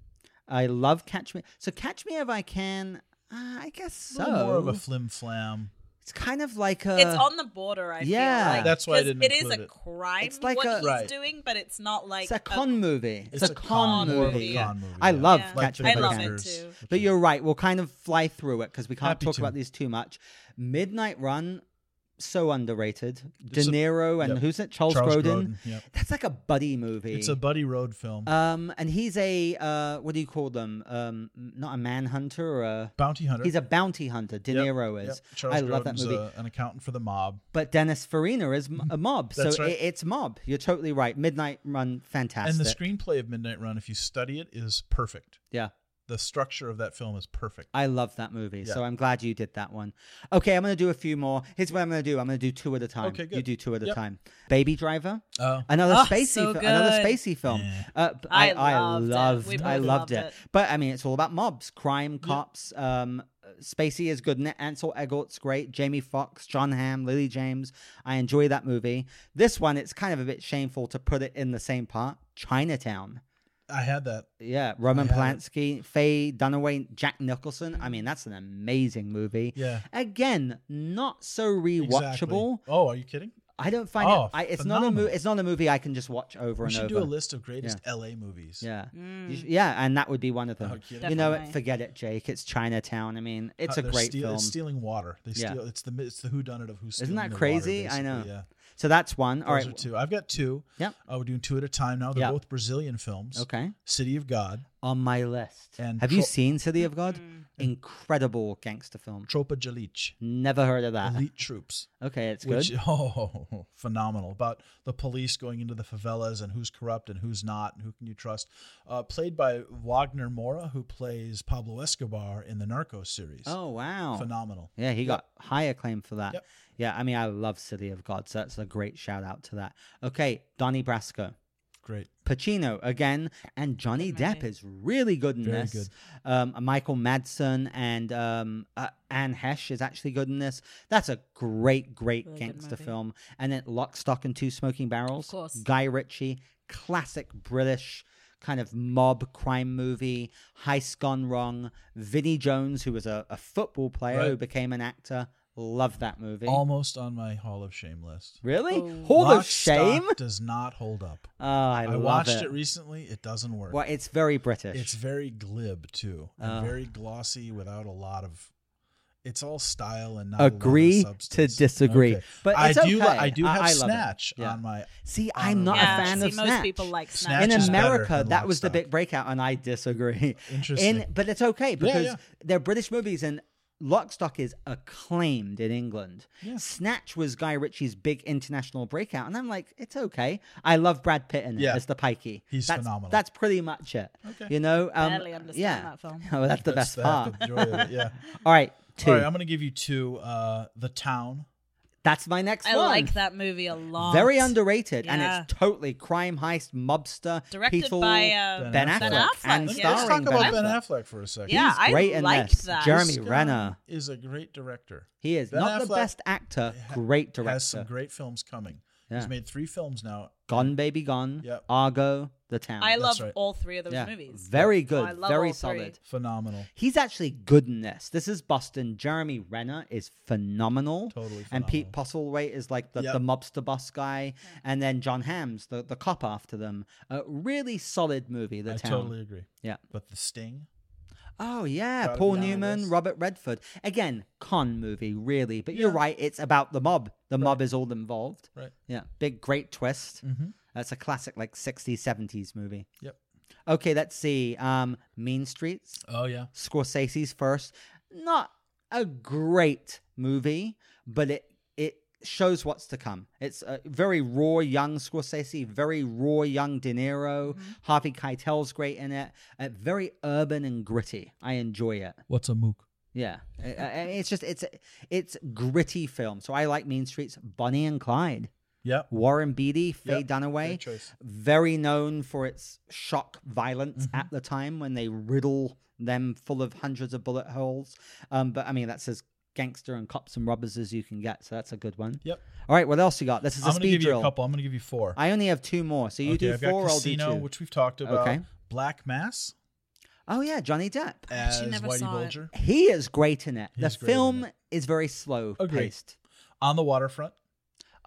I love Catch Me. So Catch Me If I Can. Uh, I guess A so. little more of a flim flam. It's kind of like a. it's on the border. I yeah. feel like That's why I 'cause didn't It is a it. crime. It's like what a- he's Right. doing, but it's not like it's a con movie. It's, It's a a con, con movie. movie, yeah. Con movie, I yeah. love Yeah. Catch the Me I If I love Can. it too. But you're right. We'll kind of fly through it because we can't Happy talk to. about these too much. Midnight Run, so underrated. De It's a- Niro and yep. who's it? Charles, Charles Grodin. Grodin, yep. That's like a buddy movie. It's a buddy road film. um, and he's a uh, what do you call them? Um, not a manhunter or a. Bounty Hunter. He's a bounty hunter. De Yep, Niro is. Charles I love that movie. a- an accountant for the mob. But Dennis Farina is a mob, so right. it, it's mob. You're totally right. Midnight Run, fantastic. And the screenplay of Midnight Run, if you study it, is perfect. yeah. The structure of that film is perfect. I love that movie, so I'm glad you did that one. Okay, I'm gonna do a few more. Here's what I'm gonna do. I'm gonna do two at a time. Okay, good. You do two at a time. Baby Driver, Oh, another Oh, spacey, so fi- another spacey film. Yeah. Uh, b- I, I I loved it. loved, We I loved loved it. it. But I mean, it's all about mobs, crime, cops. Um, Spacey is good in it. Ansel Elgort's great. Jamie Foxx, John Hamm, Lily James. I enjoy that movie. This one, it's kind of a bit shameful to put it in the same part. Chinatown. I had that. Yeah, Roman I have it. Polanski, Faye Dunaway, Jack Nicholson. I mean, that's an amazing movie. Yeah. Again, not so Exactly. rewatchable. Oh, are you kidding? I don't find Oh, it. I, it's not a movie. It's not a movie I can just watch over We and over. We should do a list of greatest LA movies. Yeah, Mm. You sh- yeah, and that would be one of them. Oh, you know, what? Forget it, Jake. It's Chinatown. I mean, it's Uh, a great steal- film. It's stealing water. They Yeah. steal. It's the it's the who done it of who's Isn't that the crazy? Water, I know. Yeah. So that's one. All Those right. are two. I've got two. Yep. Uh, we're doing two at a time now. They're Yep. both Brazilian films. Okay. City of God, On my list. And Have you seen City of God? Mm. Incredible gangster film. Tropa de Never heard of that. Elite Troops. Okay, it's which good. [laughs] oh phenomenal about the police going into the favelas and who's corrupt and who's not and who can you trust uh, played by wagner moura who plays pablo escobar in the narcos series Oh wow. phenomenal Yeah, he got high acclaim for that. Yep. Yeah, I mean, I love City of God, so that's a great shout out to that. Okay, Donnie Brasco. Great. Pacino again, and Johnny Good Depp movie. is really good in Very this. good. Um, Michael Madsen and um, uh, Anne Heche is actually good in this. That's a great, great Really good gangster movie. film. And then Lock, Stock, and Two Smoking Barrels. Of course. Guy Ritchie, classic British kind of mob crime movie. Heist Gone Wrong. Vinnie Jones, who was a, a football player who Right. became an actor. Love that movie. Almost on my Hall of Shame list. really? Oh. Hall Lock, of Shame? Stock does not hold up. Oh, I, I, love watched it. it. recently. It doesn't work. Well, it's very British. It's very glib too, and Oh. very glossy without a lot of. It's all style and not Agree a lot to of substance. disagree. Okay. But I it's do. okay. I do I- have I love it. Snatch Yeah. on my. See, I I'm don't not know. a fan see, of most Snatch. people like Snatch Snatch. in America, than that Lock, was the big breakout, and I disagree. Interesting. In, but it's okay because yeah. they're British movies, and Lock, Stock is acclaimed in England. Yeah. Snatch was Guy Ritchie's big international breakout, and I'm like, it's okay. I love Brad Pitt in it Yeah. as the pikey. He's that's, phenomenal. That's pretty much it. Okay. You know, um, Barely understand yeah. that film. [laughs] Oh, that's the That's best the part. the joy of it, Yeah. [laughs] All right, two. All right, I'm going to give you two. Uh, the Town. That's my next I one. like that movie a lot. Very underrated, and it's totally crime heist, mobster, Directed peaceful- by uh, Ben Ben Affleck, Affleck. and Yeah. starring Let's talk Ben about Affleck. Ben Affleck for a second. Yeah, He's I great in liked this. that. Jeremy This guy Renner. is a great director. He is Ben not the Affleck best actor, ha- great director. Has some great films coming. Yeah. He's made three films now. Gone Baby Gone, Yep. Argo, The Town. I love right. all three of those yeah. movies. Very Oh, good, I love very all three. solid. Phenomenal. He's actually good in this. This is Boston. Jeremy Renner is phenomenal. Totally And Pete phenomenal. Postlethwaite is like the, Yep. the mobster boss guy. And then John Hamm's, the, the cop after them. A really solid movie, The I Town. totally agree. Yeah. But The Sting. Oh yeah, Gotta Paul be on Newman, this. Robert Redford. Again, con movie, really. But you're right, it's about the mob. The mob is all involved. Right. Yeah, big great twist. Mm-hmm. That's a classic like 60s, 70s movie. Yep. Okay, let's see. Um Mean Streets, Oh yeah. Scorsese's first. Not a great movie, but it it shows what's to come. It's a very raw young Scorsese, very raw young De Niro. Harvey Keitel's great in it. Uh, very urban and gritty. I enjoy it. What's a mook? Yeah, I- I- it's just it's it's gritty film. So I like Mean Streets. Bonnie and Clyde, Yep. Warren Beatty, Faye Yep, Dunaway, very known for its shock violence Mm-hmm. at the time when they riddle them full of hundreds of bullet holes. Um, but I mean that's as gangster and cops and robbers as you can get. So that's a good one. Yep. All right, what else you got? This is a I'm gonna speed give you drill. a couple. I'm gonna give you four. I only have two more, so you okay, do I've four. got I'll do Casino, two. which we've talked about. Okay. Black Mass Oh yeah, Johnny Depp. as actually never Whitey saw it. Bulger. He is great in it. He's the great film it. is very slow Agreed. paced. On the waterfront.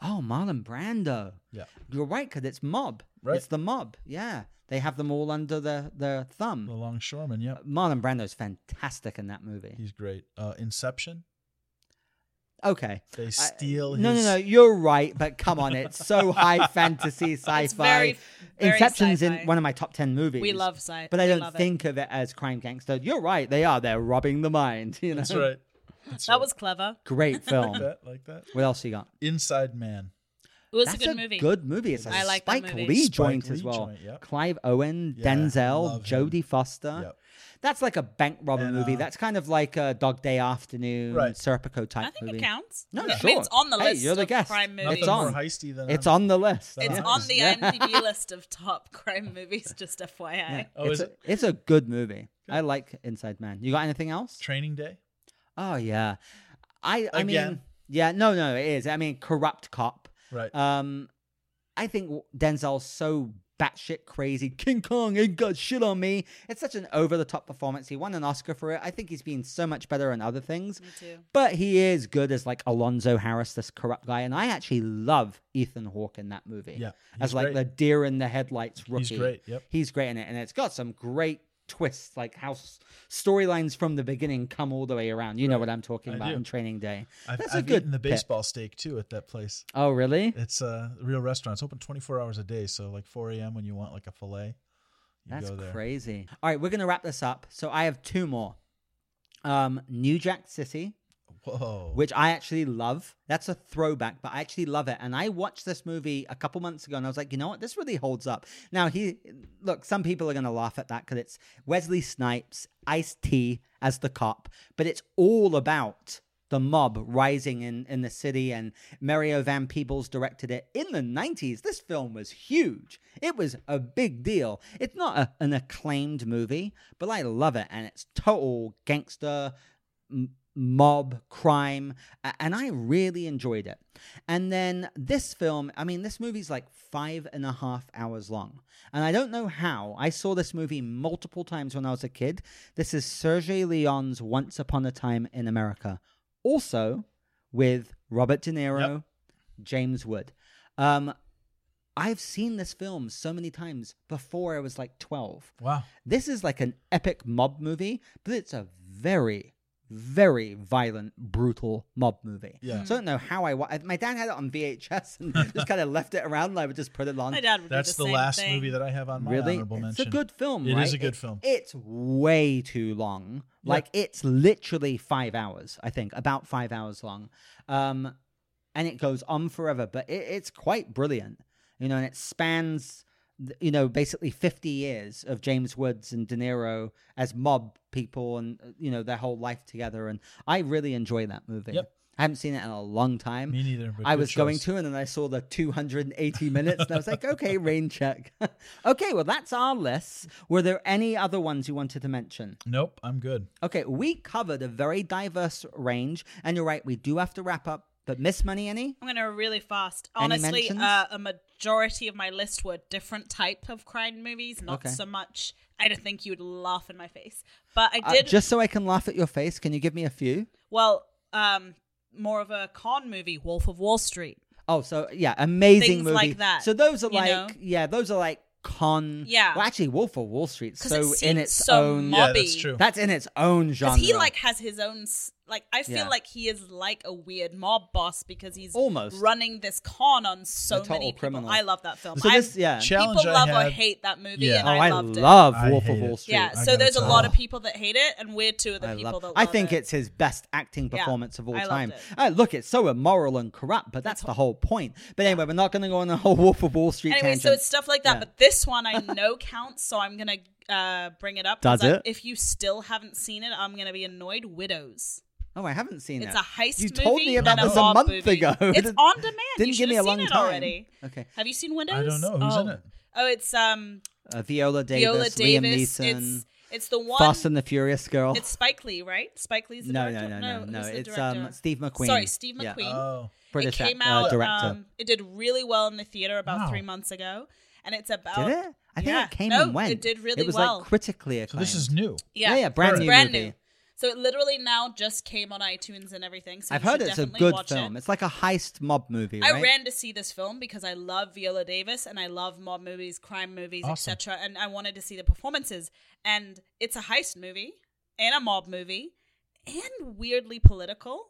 Oh, Marlon Brando. Yeah. You're right, because it's mob. Right. It's the mob. Yeah. They have them all under their, their The thumb. The Longshoreman. yeah. Marlon Brando's fantastic in that movie. He's great. Uh, Inception. Okay. They I- steal no, no, no. You're right, but come on. It's so [laughs] high fantasy sci fi. It's very, very Inception's in sci-fi. one of my top 10 movies. We love sci. Fi. But I don't love it. think of it as crime gangster. You're right. They are. They're robbing the mind. [laughs] You know? That's right. That's that right. was clever. Great like [laughs] film. that. Like that. what else you got? Inside Man. It was That's a good movie. good movie. It's a I like that Spike movie. Lee Spike joint Lee as well. joint, yep. Clive Owen, Yeah, Denzel. Jodie Foster. Yep. That's like a bank robber And, movie. uh, That's kind of like a Dog Day Afternoon, Right. Serpico type I think movie. it counts. No, Yeah. I sure. mean, it's on the Hey, list you're the of guest. crime It's movies. Nothing on. more heisty than It's I'm- on the list. It's Yeah. on the Yeah. IMDb [laughs] list of top crime movies. Just FYI. Yeah. Oh, it's, is a, it? it's a good movie. I like Inside Man. You got anything else? Training Day. Oh yeah, I I mean yeah no no it is. I mean corrupt cop. Right. Um, I think Denzel's so batshit crazy. King Kong ain't got shit on me. It's such an over the top performance. He won an Oscar for it. I think he's been so much better in other things. Me too. But he is good as like Alonzo Harris, this corrupt guy, and I actually love Ethan Hawke in that movie. Yeah, as like great. the deer in the headlights rookie. He's great. Yep. He's great in it, and it's got some great twists, like how s- storylines from the beginning come all the way around. You know what I'm talking I about do. in Training Day. I've, That's a I've good eaten the baseball steak too at that place. Oh, really? It's a real restaurant. It's open 24 hours a day. So like 4 a.m. when you want like a fillet, you That's go there. crazy. All right, we're gonna wrap this up. So I have two more. Um, New Jack City, Whoa. which I actually love. That's a throwback, but I actually love it. And I watched this movie a couple months ago, and I was like, you know what, this really holds up. Now, he look, some people are gonna laugh at that because it's Wesley Snipes, Ice T as the cop, but it's all about the mob rising in, in the city, and Mario Van Peebles directed it in the 90s. This film was huge. It was a big deal. It's not a, an acclaimed movie, but I love it, and it's total gangster mob crime and i really enjoyed it. And then this film i mean this movie's like five and a half hours long. And i don't know how. I saw this movie multiple times when i was a kid. This is sergio leone's once upon a time in america. Also with robert de niro james wood. Um i've seen this film so many times before i was like 12 Wow. this is like an epic mob movie, but it's a very, very violent, brutal mob movie. Yeah. So I don't know how I. Wa- my dad had it on VHS and [laughs] just kind of left it around, and I would just put it on. My dad would That's do the, the, same last thing. movie that I have on my really, honorable it's mention. a good film. It is right? a good film. It's way too long. Like it's literally five hours. I think about five hours long, um, and it goes on forever. But it, it's quite brilliant, you know, and it spans, you know, basically fifty years of James Woods and De Niro as mob people, and uh, you know their whole life together. And I really enjoy that movie. Yep. I haven't seen it in a long time. Me neither. I was going to, and then I saw the 280 [laughs] minutes, and I was like, okay, rain check. [laughs] okay, well, that's our list. Were there any other ones you wanted to mention? Nope, I'm good. Okay, we covered a very diverse range, and you're right, we do have to wrap up. But Miss Money, Annie? I'm gonna really fast. Any Honestly, mentions? uh, a majority of my list were different type of crime movies, not Okay. so much. I don't think you'd laugh in my face, but I Uh, did. just so I can laugh at your face, can you give me a few? well, um, more of a con movie, Wolf of Wall Street. Oh, so yeah, amazing Things movie. like that, So those are you like, know? yeah, those are like con. Yeah. Well, actually, Wolf of Wall Street. 'Cause So it in seems its so own. mo- Yeah, Mobby. that's true. That's in its own genre. Because he like has his own. s- Like I feel Yeah. like he is like a weird mob boss because he's Almost. running this con on so A many people. criminal. I love that film. So I'm- this, yeah. Challenge people I love or hate that movie, Yeah. and Oh, I I, loved it. love I Wolf of hate. Wall Street. Yeah, I so gotta there's a lot of people that hate it, and we're two of the I people love. that love it. I think it. it's his best acting Yeah, performance of all I time. it. Uh, look, it's so immoral and corrupt, but that's the whole point. But anyway, we're not going to go on a whole Wolf of Wall Street Anyway, tangent. so it's stuff like that. Yeah. But this one I [laughs] know counts, so I'm gonna uh, bring it up. Does I- it? If you still haven't seen it, I'm gonna be annoyed. Widows. Oh, I haven't seen It's it. It's a heist You movie. You told me about this a, a month movie. ago. It's [laughs] on demand. Didn't you give me a long time. already. Okay. Have you seen Widows? I don't know who's oh. in it. Oh, it's um Uh, Viola Davis, Viola Liam Davis. Neeson, It's it's the one. Fast and the Furious girl. It's Spike Lee, right? Spike Lee's the no, director. no, no, no, no. who's the It's director? um Steve McQueen. Sorry, Steve Yeah. McQueen. Oh, British it came out. uh, director. Um, it did really well in the theater about Wow. three months ago, and it's about. Did it? I think yeah. it came No, and went. it did really It was well. like critically so acclaimed. this is new. Yeah, Yeah, yeah, brand new brand movie. new. So it literally now just came on iTunes and everything. So I've heard it's a good film. It. It's like a heist mob movie, I right? ran to see this film because I love Viola Davis and I love mob movies, crime movies, Awesome. etc. And I wanted to see the performances. And it's a heist movie and a mob movie and weirdly political,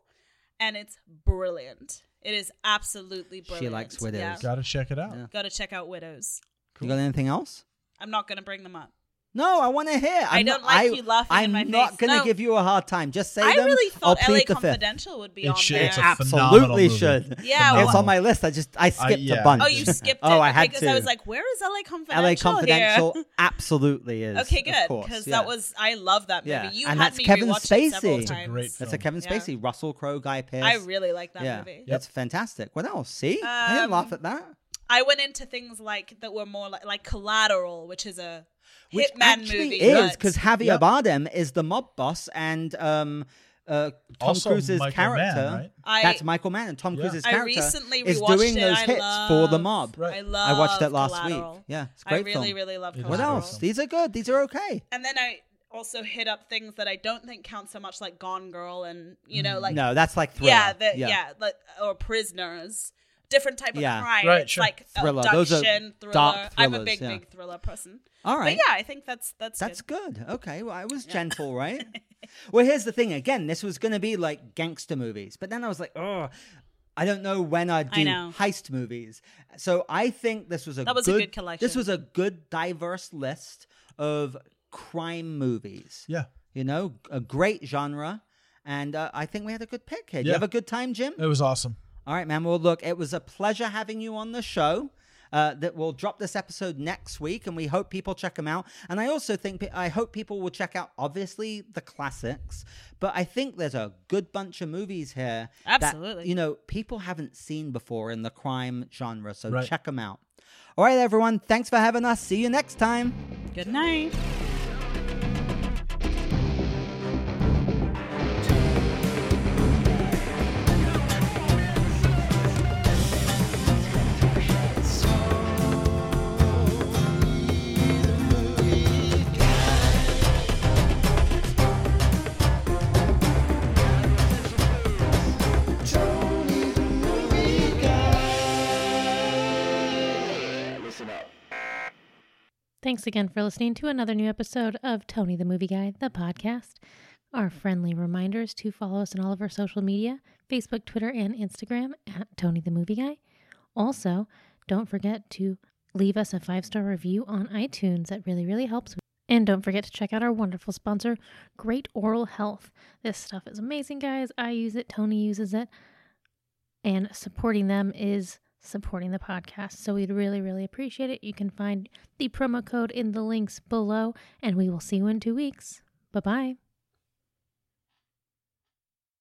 and it's brilliant. It is absolutely brilliant. She likes widows. Yeah. Got to check it out. Yeah. Got to check out Widows. You got anything else? I'm not going to bring them up. No, I want to hear. I I'm don't not, like I, you laughing in I'm not going to No. give you a hard time. Just say I them. really I'll thought LA plead the fifth. Confidential would be It on should- there. it's a Absolutely should. Yeah, it's on my list. I just I skipped yeah. a bunch. Oh, you skipped [laughs] it. oh, I had because to. I was like, "Where is LA Confidential?" LA Confidential Here? [laughs] absolutely is. Okay, good because yeah. that was I love that movie. Yeah, You and had that's me Kevin rewatch it several Spacey. It's a times. great That's a film. Kevin Yeah. Spacey, Russell Crowe, Guy Pearce. I really like that yeah, movie. that's fantastic. What else? See, I didn't Um, laugh at that. I went into things like that were more like, like Collateral, which is a Which hitman actually movie. is because Javier Yep. Bardem is the mob boss, and um, uh, Tom Also Cruise's Michael character. Mann, right? I- that's Michael Mann, and Tom Yeah. Cruise's I character recently is doing it. those I hits love, for the mob. Right. I I watched it last Collateral. week. Yeah, it's a I great really, film. really love It is a What else? These are good. These are okay. And then I also hit up things that I don't think count so much, like Gone Girl, and you know, like no, that's like thriller. yeah, the, yeah, like or Prisoners. Different type of Yeah. crime. Right, it's sure. like Thriller. Those are abduction, thriller. dark I'm a big, yeah. big thriller person. All right. But yeah, I think that's that's That's good. good. Okay, well, I was gentle, right? [laughs] well, here's the thing. Again, this was going to be like gangster movies, but then I was like, oh, I don't know when I'd do know. heist movies. So I think this was a That was a good, good collection. This was a good, diverse list of crime movies. Yeah. You know, a great genre, and uh, I think we had a good pick here. Did you have a good time, Jim? It was awesome. All right, man. Well, look, it was a pleasure having you on the show. uh, that will drop this episode next week, and we hope people check them out. And I also think I hope people will check out obviously the classics, but I think there's a good bunch of movies here Absolutely. that you know people haven't seen before in the crime genre. So Right. check them out. All right, everyone. Thanks for having us. See you next time. Good night. Thanks again for listening to another new episode of Tony the Movie Guy, the podcast. Our friendly reminders to follow us on all of our social media Facebook, Twitter, and Instagram at Tony the Movie Guy. Also, don't forget to leave us a five star review on iTunes. That really, really helps. And don't forget to check out our wonderful sponsor, Great Oral Health. This stuff is amazing, guys. I use it, Tony uses it, and supporting them is supporting the podcast. So we'd really, really appreciate it. You can find the promo code in the links below, and we will see you in two weeks. Bye bye.